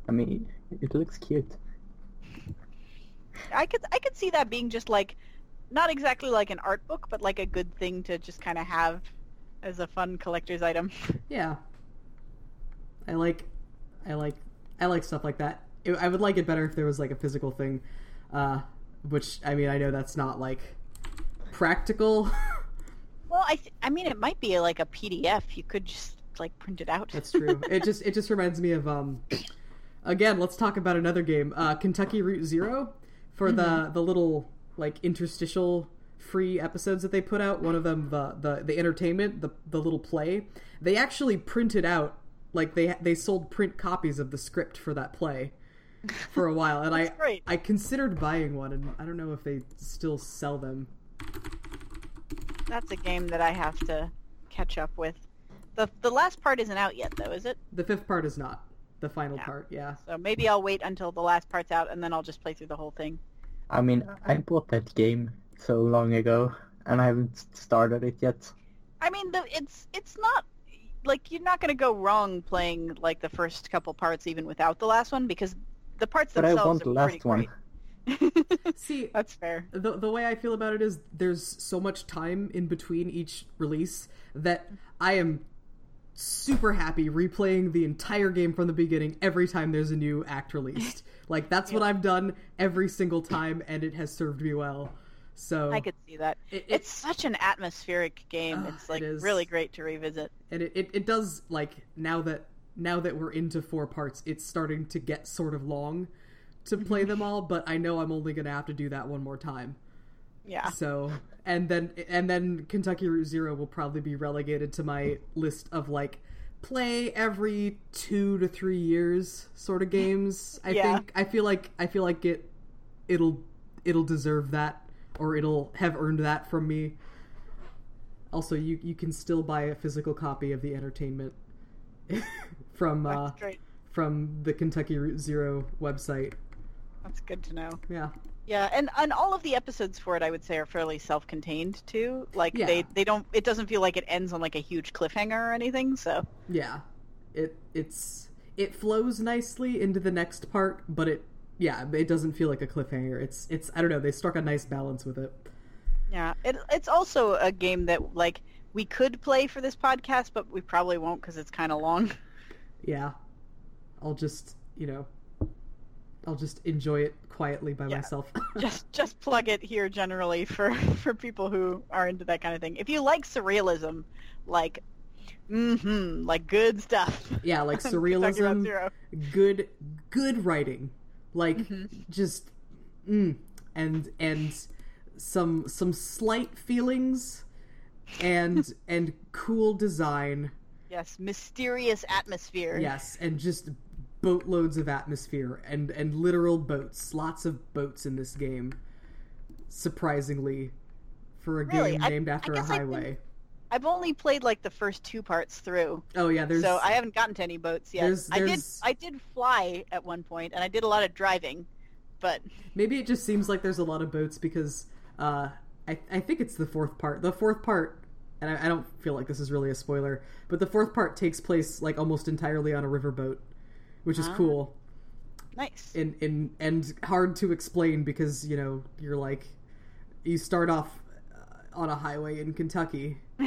I mean, it looks cute. I could I could see that being just like not exactly like an art book, but like a good thing to just kind of have as a fun collector's item. Yeah. I like, I like, I like stuff like that. It, I would like it better if there was like a physical thing, uh, which I mean I know that's not like practical. Well, I th- I mean it might be like a PDF. You could just like print it out. that's true. It just it just reminds me of um, again. Let's talk about another game, uh, Kentucky Route Zero, for the the little like interstitial free episodes that they put out. One of them, the the the entertainment, the the little play. They actually printed out like they they sold print copies of the script for that play for a while, and I great. I considered buying one, and I don't know if they still sell them. That's a game that I have to catch up with. the The last part isn't out yet, though, is it? The fifth part is not the final Yeah. part. Yeah. So maybe I'll wait until the last part's out, and then I'll just play through the whole thing. I mean, I bought that game so long ago, and I haven't started it yet. I mean, the, it's it's not like you're not going to go wrong playing like the first couple parts even without the last one because the parts But I themselves want the last one. great. See, That's fair. the the way I feel about it is there's so much time in between each release that I am super happy replaying the entire game from the beginning every time there's a new act released. like that's what I've done every single time and it has served me well. So I could see that. it, it- It's such an atmospheric game. Ah, it's like it really great to revisit. and it, it, it does like now that now that we're into four parts, it's starting to get sort of long to play them all, but I know I'm only gonna have to do that one more time. Yeah. So and then and then Kentucky Route Zero will probably be relegated to my list of like play every two to three years sort of games. I Yeah. think I feel like I feel like it it'll it'll deserve that or it'll have earned that from me. Also, you you can still buy a physical copy of the entertainment from uh, from the Kentucky Route Zero website. That's good to know. Yeah. Yeah, and and all of the episodes for it, I would say, are fairly self-contained too. Like Yeah. they they don't. It doesn't feel like it ends on like a huge cliffhanger or anything. So Yeah. It it's it flows nicely into the next part, but it yeah, it doesn't feel like a cliffhanger. It's it's I don't know, they struck a nice balance with it. yeah, it it's also a game that like we could play for this podcast, but we probably won't because it's kind of long. Yeah. I'll just, you know, I'll just enjoy it quietly by Yeah. myself. just just plug it here generally for for people who are into that kind of thing. If you like surrealism, like mm-hmm, like good stuff. yeah, like surrealism, good good writing. Like Mm-hmm. just mm, and and some some slight feelings and and cool design. Yes, mysterious atmosphere. Yes, and just boatloads of atmosphere and and literal boats. Lots of boats in this game. Surprisingly, for a Really? game I- named after a guess I didn't- highway. I've only played like the first two parts through. Oh yeah, there's so I haven't gotten to any boats yet. there's- I did I did fly at one point and I did a lot of driving, but maybe it just seems like there's a lot of boats because uh, I I think it's the fourth part. The fourth part, and I, I don't feel like this is really a spoiler, but the fourth part takes place like almost entirely on a riverboat, which is Ah. cool. nice. and and and hard to explain because you know you're like you start off uh, on a highway in Kentucky.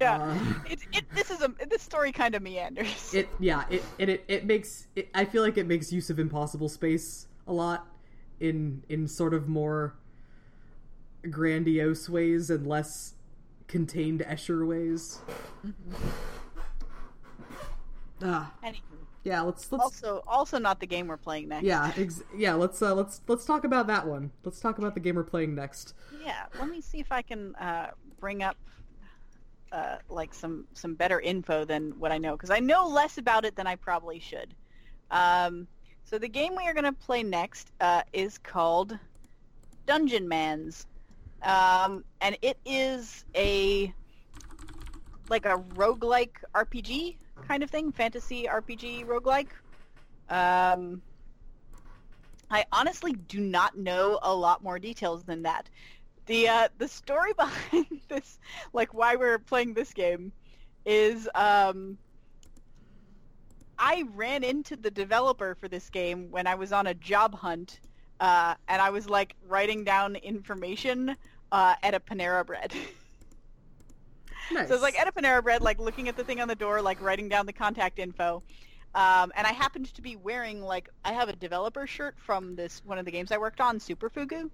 yeah. Uh, it, it this is a this story kind of meanders. it yeah it and it it makes it, I feel like it makes use of impossible space a lot in in sort of more grandiose ways and less contained Escher ways. Ah, Anywho, yeah. Let's let's also also not the game we're playing next. yeah ex- yeah. Let's uh, let's let's talk about that one. Let's talk about the game we're playing next. Yeah, let me see if I can uh, bring up uh, like some some better info than what I know because I know less about it than I probably should. Um, so the game we are going to play next uh, is called Dungeon Mans, um, and it is a like a roguelike RPG kind of thing, fantasy RPG roguelike. Um, I honestly do not know a lot more details than that. The uh, the story behind this, like why we're playing this game, is um, I ran into the developer for this game when I was on a job hunt, uh, and I was like writing down information uh, at a Panera Bread. Nice. So it's like at a Panera Bread, like looking at the thing on the door, like writing down the contact info. Um, and I happened to be wearing like I have a developer shirt from this one of the games I worked on, Super Fugu.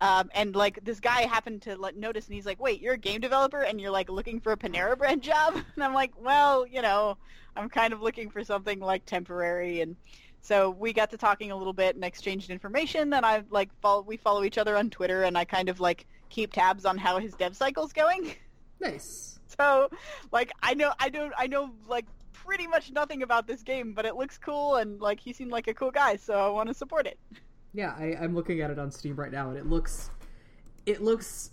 Um, and like this guy happened to like, notice, and he's like, "Wait, you're a game developer, and you're like looking for a Panera Bread job?" And I'm like, "Well, you know, I'm kind of looking for something like temporary." And so we got to talking a little bit and exchanged information. And I like follow we follow each other on Twitter, and I kind of like keep tabs on how his dev cycle's going. nice. So, like, I know, I don't, I know, like, pretty much nothing about this game, but it looks cool, and like, he seemed like a cool guy, so I want to support it. Yeah, I, I'm looking at it on Steam right now, and it looks, it looks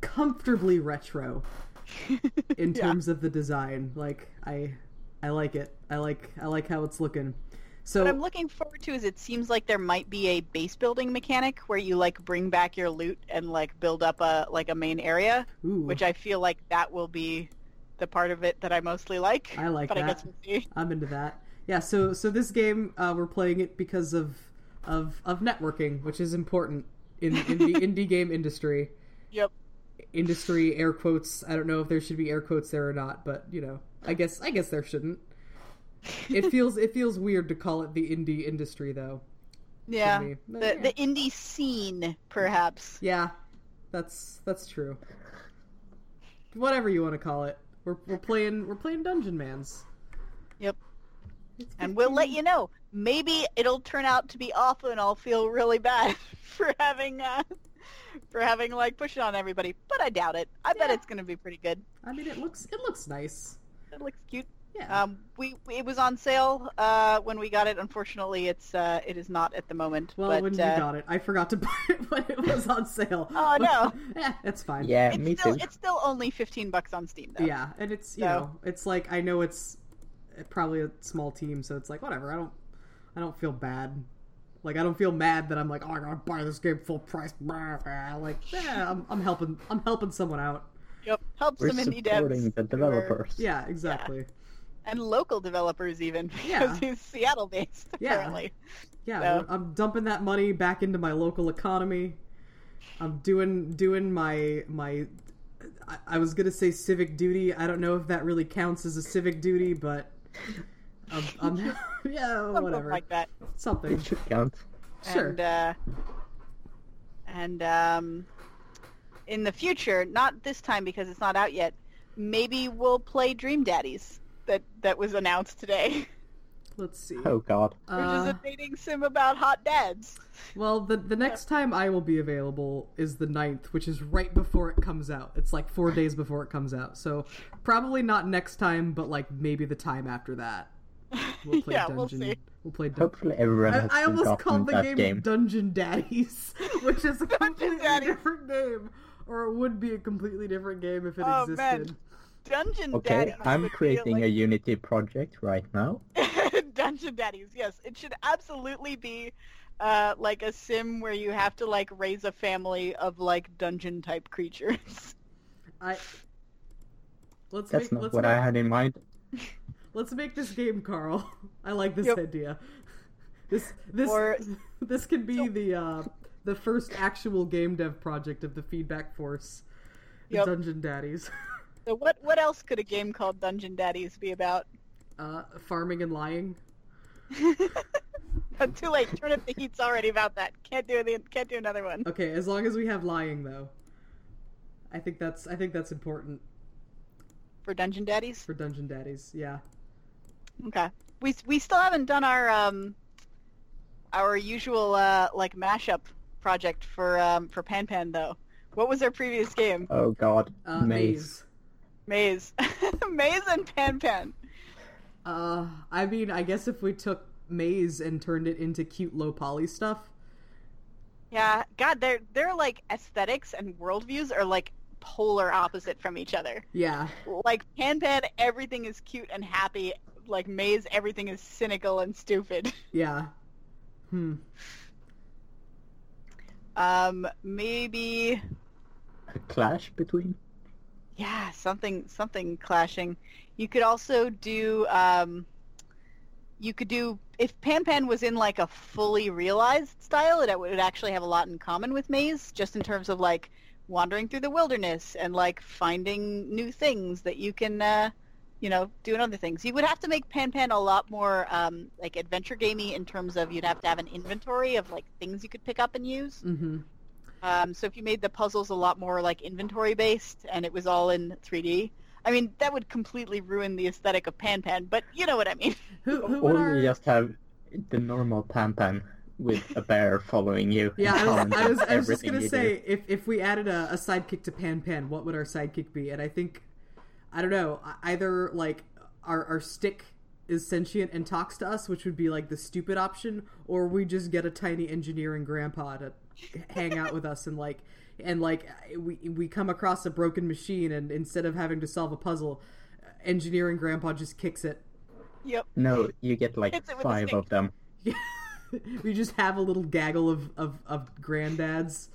comfortably retro in Yeah. terms of the design. Like I, I like it. I like I like how it's looking. So What I'm looking forward to is it seems like there might be a base building mechanic where you like bring back your loot and like build up a like a main area, ooh, which I feel like that will be the part of it that I mostly like. I like but I that. guess we'll see. I'm into that. Yeah, so so this game uh, we're playing it because of of of networking, which is important in in the indie game industry. Yep. Industry air quotes. I don't know if there should be air quotes there or not, but you know, I guess I guess there shouldn't. It feels it feels weird to call it the indie industry though. Yeah. me. The yeah. the indie scene, perhaps. Yeah, that's that's true. Whatever you want to call it, we're we're playing we're playing Dungeonmans. Yep. It's And we'll let you know. Maybe it'll turn out to be awful, and I'll feel really bad for having uh, for having like pushed it on everybody. But I doubt it. I bet it's gonna be pretty good. I mean, it looks it looks nice. It looks cute. Yeah. Um, we it was on sale uh, when we got it. Unfortunately, it's uh, it is not at the moment. Well, but, when uh, you got it, I forgot to buy it when it was on sale. Oh, no. eh, it's fine. Yeah, it's me still too. it's still only fifteen bucks on Steam though. Yeah, and it's you So- know, it's like I know it's probably a small team, so it's like whatever. I don't, I don't feel bad. Like I don't feel mad that I'm like, oh, I gotta buy this game full price. Blah, blah. Like, yeah, I'm, I'm helping, I'm helping someone out. Yep. Help We're some indie supporting devs the who are- developers. Yeah, exactly. And local developers even because Yeah. he's Seattle based Yeah. apparently. Yeah, So- I'm dumping that money back into my local economy. I'm doing doing my my. I, I was gonna say civic duty. I don't know if that really counts as a civic duty, but I'm, I'm yeah, Something whatever, like that. something. It should count. Sure. And uh, and um, in the future, not this time because it's not out yet. Maybe we'll play Dream Daddies that that was announced today, Let's see. Oh god. which is Uh, a dating sim about hot dads. well, the the next time I will be available is the 9th, which is right before it comes out. It's like four days before it comes out, so probably not next time, but like maybe the time after that. We'll play yeah, we'll see. We'll play. Dun- Hopefully everyone I, has I almost forgotten called the game, game. Dungeon Daddies, which is a completely Daddies. different game, or it would be a completely different game if it Oh, man. Existed. Dungeon Okay, Daddies. I'm would be, creating a Unity project right now. Dungeon Daddies, yes. It should absolutely be uh, like a sim where you have to like raise a family of like dungeon type creatures. I let's That's make not let's what make, I had in mind. let's make this game, Carl. I like this Yep. idea. This this Or- this can be So- the uh, the first actual game dev project of the Feedback Force. The Yep. Dungeon Daddies. So what what else could a game called Dungeon Daddies be about? Uh, farming and lying. Uh, Too late. Turn up the heat's already about that. Can't do the can't do another one. Okay, as long as we have lying though. I think that's I think that's important For Dungeon Daddies? for Dungeon Daddies. Yeah. Okay. We we still haven't done our um our usual uh like mashup project for um for Pan Pan though. What was our previous game? Oh god. Uh, Maze. Maze. Maze Maze and Pan Pan. Uh, I mean, I guess if we took Maze and turned it into cute low poly stuff. Yeah, God, their their like aesthetics and worldviews are like polar opposite from each other. Yeah, Like Pan Pan, everything is cute and happy. Like Maze, everything is cynical and stupid. yeah. Hmm. Um, maybe A clash between? Yeah, something something clashing. You could also do um, you could do if Pan Pan was in like a fully realized style, it would actually have a lot in common with Maze, just in terms of like wandering through the wilderness and like finding new things that you can, uh, you know, do other things. You would have to make Pan Pan a lot more um, like adventure gamey in terms of you'd have to have an inventory of like things you could pick up and use. Mm-hmm. Um, so if you made the puzzles a lot more like inventory based and it was all in 3D, I mean that would completely ruin the aesthetic of Pan Pan. But you know what I mean. Who who would Or our... you just have the normal Pan Pan with a bear following you. Yeah, I was, I was, I was just everything gonna you say do. if if we added a, a sidekick to Pan Pan, what would our sidekick be? And I think, I don't know, either like our our stick is sentient and talks to us, which would be like the stupid option, or we just get a tiny engineering grandpa to hang out with us and like and like we we come across a broken machine and instead of having to solve a puzzle, engineering grandpa just kicks it. Yep. No, you get like Hits it with a five stick. of them. we just have a little gaggle of, of, of granddads,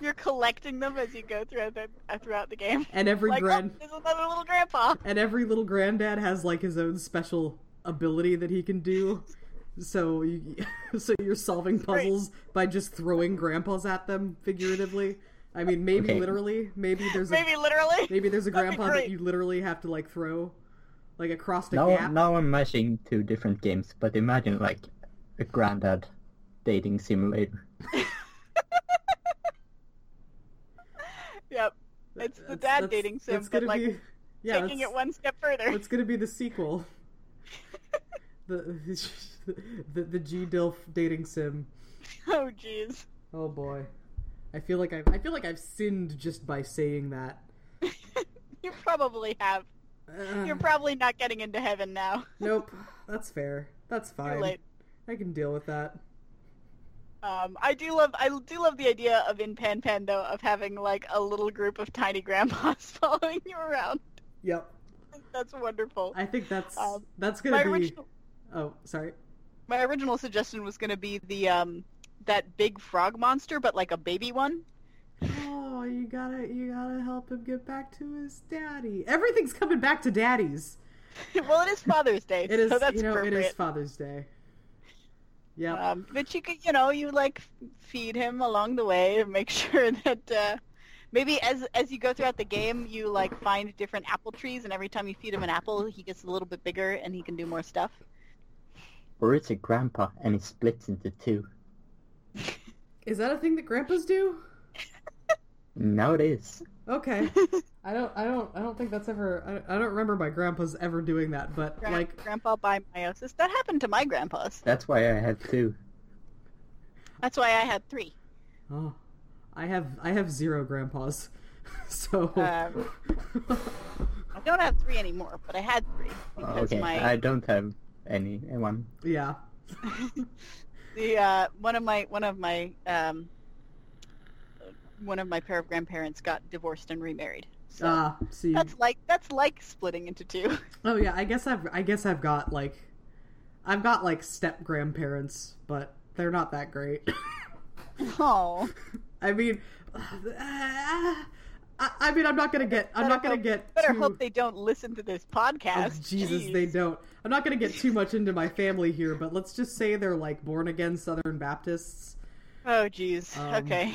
You're collecting them as you go throughout the uh, throughout the game. and every Like, grand oh, there's another little grandpa. and every little granddad has like his own special ability that he can do. So you, so you're solving puzzles by just throwing grandpas at them figuratively. I mean, maybe Okay. literally. Maybe there's a Maybe literally. maybe there's a That'd grandpa that you literally have to like throw, like across the Now, gap. now I'm mashing two different games, but imagine like a granddad dating simulator. Yep. It's the That's- dad that's- dating sim, that's but gonna like be, yeah, taking it one step further. It's gonna be the sequel. the the the G Dilf dating sim. oh jeez. Oh boy, I feel like I've I feel like I've sinned just by saying that. you probably have. Uh, You're probably not getting into heaven now. nope, that's fair. That's fine. I can deal with that. Um, I do love I do love the idea of in Pan Pan though of having like a little group of tiny grandpas following you around. Yep, That's wonderful. I think that's Um, that's gonna be. original Oh, sorry. My original suggestion was going to be the um that big frog monster, but like a baby one. Oh, you gotta you gotta help him get back to his daddy. Everything's coming back to daddies. well, it is Father's Day, It is so that's you know it is Father's Day. Yeah. Um, but you could, you know, you like feed him along the way to make sure that uh, maybe as as you go throughout the game, you like find different apple trees, and every time you feed him an apple, he gets a little bit bigger and he can do more stuff. Or it's a grandpa and it splits into two. Is that a thing that grandpas do? Now it is. Okay. I don't I don't I don't think that's ever I, I don't remember my grandpa's ever doing that, but Gra- like grandpa by meiosis. That happened to my grandpas. That's why I have two. That's why I had three. oh I have I have zero grandpas. So Um, I don't have three anymore, but I had three because Okay, my I don't have any anyone. yeah. the uh, one of my one of my um, one of my pair of grandparents got divorced and remarried. So Ah, see. that's like that's like splitting into two. Oh yeah, I guess I've I guess I've got like I've got like step grandparents, but they're not that great. oh, I mean, I, I mean, I'm not gonna get. I'm Better not gonna hope- get. better too, hope they don't listen to this Oh, podcast. Jesus, Jeez. they don't. I'm not gonna get too much into my family here, but let's just say they're like born again Southern Baptists. Oh, jeez. Um, okay,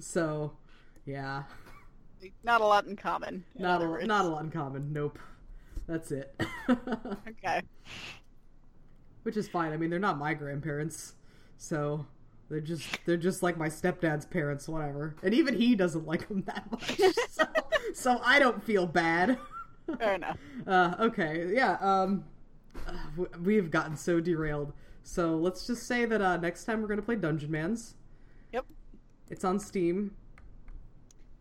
So, yeah, not a lot in common. in not a words. not a lot in common. Nope, that's it. Okay. Which is fine. I mean, they're not my grandparents, so they're just they're just like my stepdad's parents, whatever. And even he doesn't like them that much, so, so I don't feel bad. Fair enough. Uh, okay, yeah. Um, uh, w- we've gotten so derailed. So let's just say that uh, next time we're gonna play Dungeonmans. Yep. It's on Steam.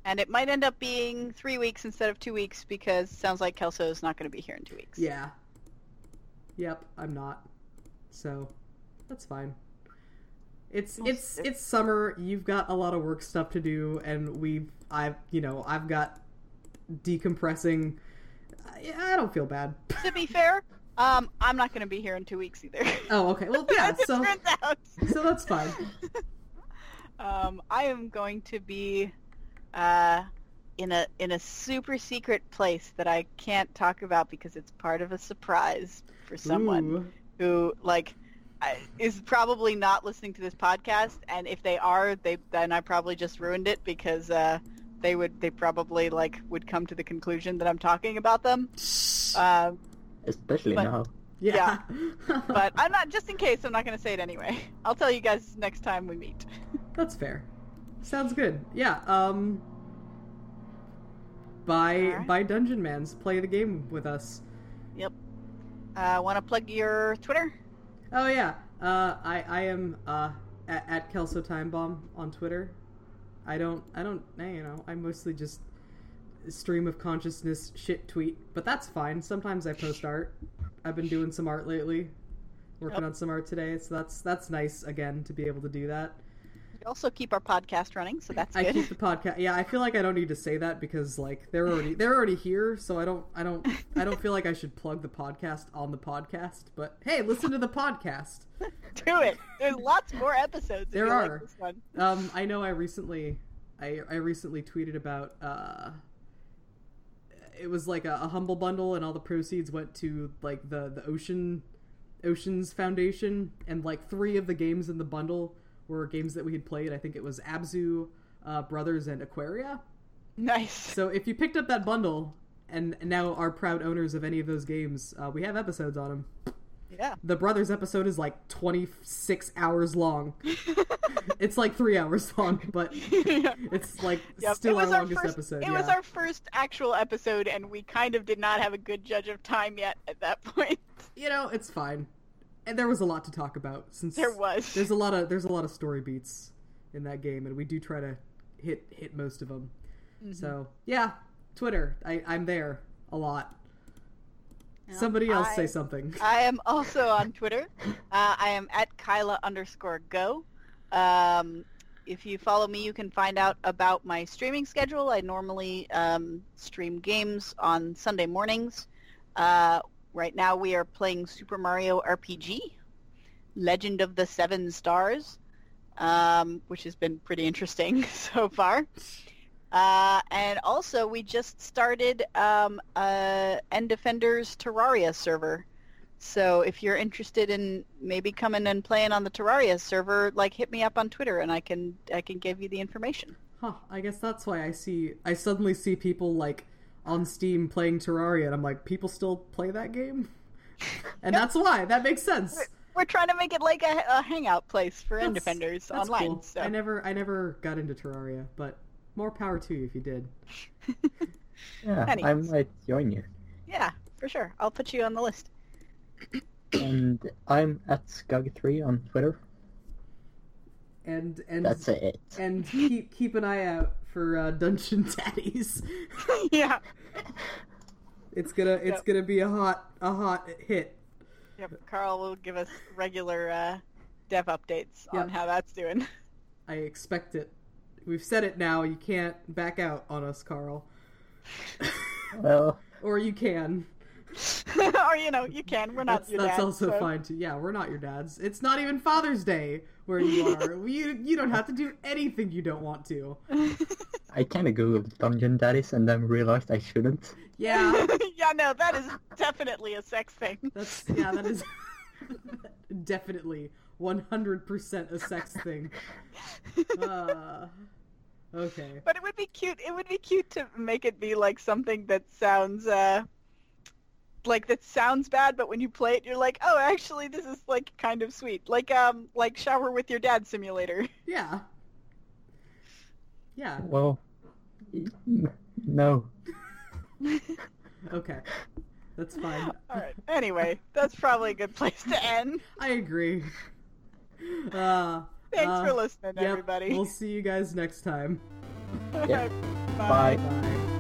And it might end up being three weeks instead of two weeks because it sounds like Kelso is not going to be here in two weeks. Yeah. Yep, I'm not. So, That's fine. It's Well, it's it- it's summer. You've got a lot of work stuff to do, and we've I've you know I've got decompressing. I, I don't feel bad. to be fair, um, I'm not going to be here in two weeks either. Oh, okay. Well, yeah. So turns out. so that's fine. um, I am going to be uh, in a in a super secret place that I can't talk about because it's part of a surprise for someone Ooh. who like is probably not listening to this podcast, and if they are, they then I probably just ruined it because uh, they would they probably like would come to the conclusion that I'm talking about them. Uh, Especially But- now. yeah. but I'm not. Just in case, I'm not going to say it anyway. I'll tell you guys next time we meet. That's fair. Sounds good. Yeah. Um. Buy Alright. buy Dungeonmans. Play the game with us. Yep. Uh, Want to plug your Twitter? Oh yeah. Uh, I I am uh at, at Kelso Time Bomb on Twitter. I don't I don't eh, you know I mostly just stream of consciousness shit tweet, but that's fine. Sometimes I post art. I've been doing some art lately. Working Yep. on some art today, so that's that's nice again to be able to do that. We also keep our podcast running, so that's I keep the podcast. Yeah, I feel like I don't need to say that because like they're already they're already here, so I don't I don't I don't feel like I should plug the podcast on the podcast. But hey, listen to the podcast. Do it. There's lots more episodes. There like are. this one. Um, I know I recently I I recently tweeted about uh. It was like a, a humble bundle, and all the proceeds went to like the the ocean, Oceans Foundation, and like three of the games in the bundle were games that we had played. I think it was Abzu, uh, Brothers, and Aquaria. Nice. So if you picked up that bundle and now are proud owners of any of those games, uh, we have episodes on them. Yeah. The Brothers episode is like 26 hours long. it's like three hours long, but yeah. it's like Yep. still it was our our longest first, episode. It yeah. was our first actual episode, and we kind of did not have a good judge of time yet at that point. You know, it's fine. And there was a lot to talk about since There was. there's a lot of there's a lot of story beats in that game, and we do try to hit hit most of them. Mm-hmm. So yeah, Twitter, I, I'm there a lot. Yeah. Somebody else I- say something. I am also on Twitter. Uh, I am at Kyla underscore go. Um, if you follow me, you can find out about my streaming schedule. I normally um, stream games on Sunday mornings. Uh, right now we are playing Super Mario RPG, Legend of the Seven Stars, um, which has been pretty interesting so far. Uh, and also, we just started um, a End Defenders Terraria server. So if you're interested in maybe coming and playing on the Terraria server, like hit me up on Twitter and I can I can give you the information. Huh, I guess that's why I see I suddenly see people like on Steam playing Terraria and I'm like, people still play that game? And that's why. That makes sense. We're trying to make it like a, a hangout place for End That's- Defenders That's online. cool. So I never I never got into Terraria, but more power to you if you did. Yeah, I might join you. yeah, for sure. I'll put you on the list. And I'm at Skug3 on Twitter. And and That's it. and keep keep an eye out for uh, Dungeon Daddies. yeah. It's gonna it's Yep. gonna be a hot a hot hit. Yep. Carl will give us regular uh, dev updates on how that's doing. I expect it. We've said it now. You can't back out on us, Carl. Well, or you can. or you know, you can. We're not That's, your that's dad, also so- fine too. Yeah, we're not your dads. It's not even Father's Day where you are. you you don't have to do anything you don't want to. I kind of googled Dungeon Daddies and then realized I shouldn't. Yeah, yeah, no, that is definitely a sex thing. that's yeah, that is definitely one hundred percent a sex thing. Uh, okay. But it would be cute. It would be cute to make it be like something that sounds uh like that sounds bad, but when you play it, you're like, oh, actually, this is like kind of sweet. Like um, like shower with your dad simulator. Yeah. Yeah. Well, no. Okay. That's fine. All right. Anyway, that's probably a good place to end. I agree. Uh, Thanks uh, for listening, yep, everybody. We'll see you guys next time. Yeah. Bye. Bye. Bye.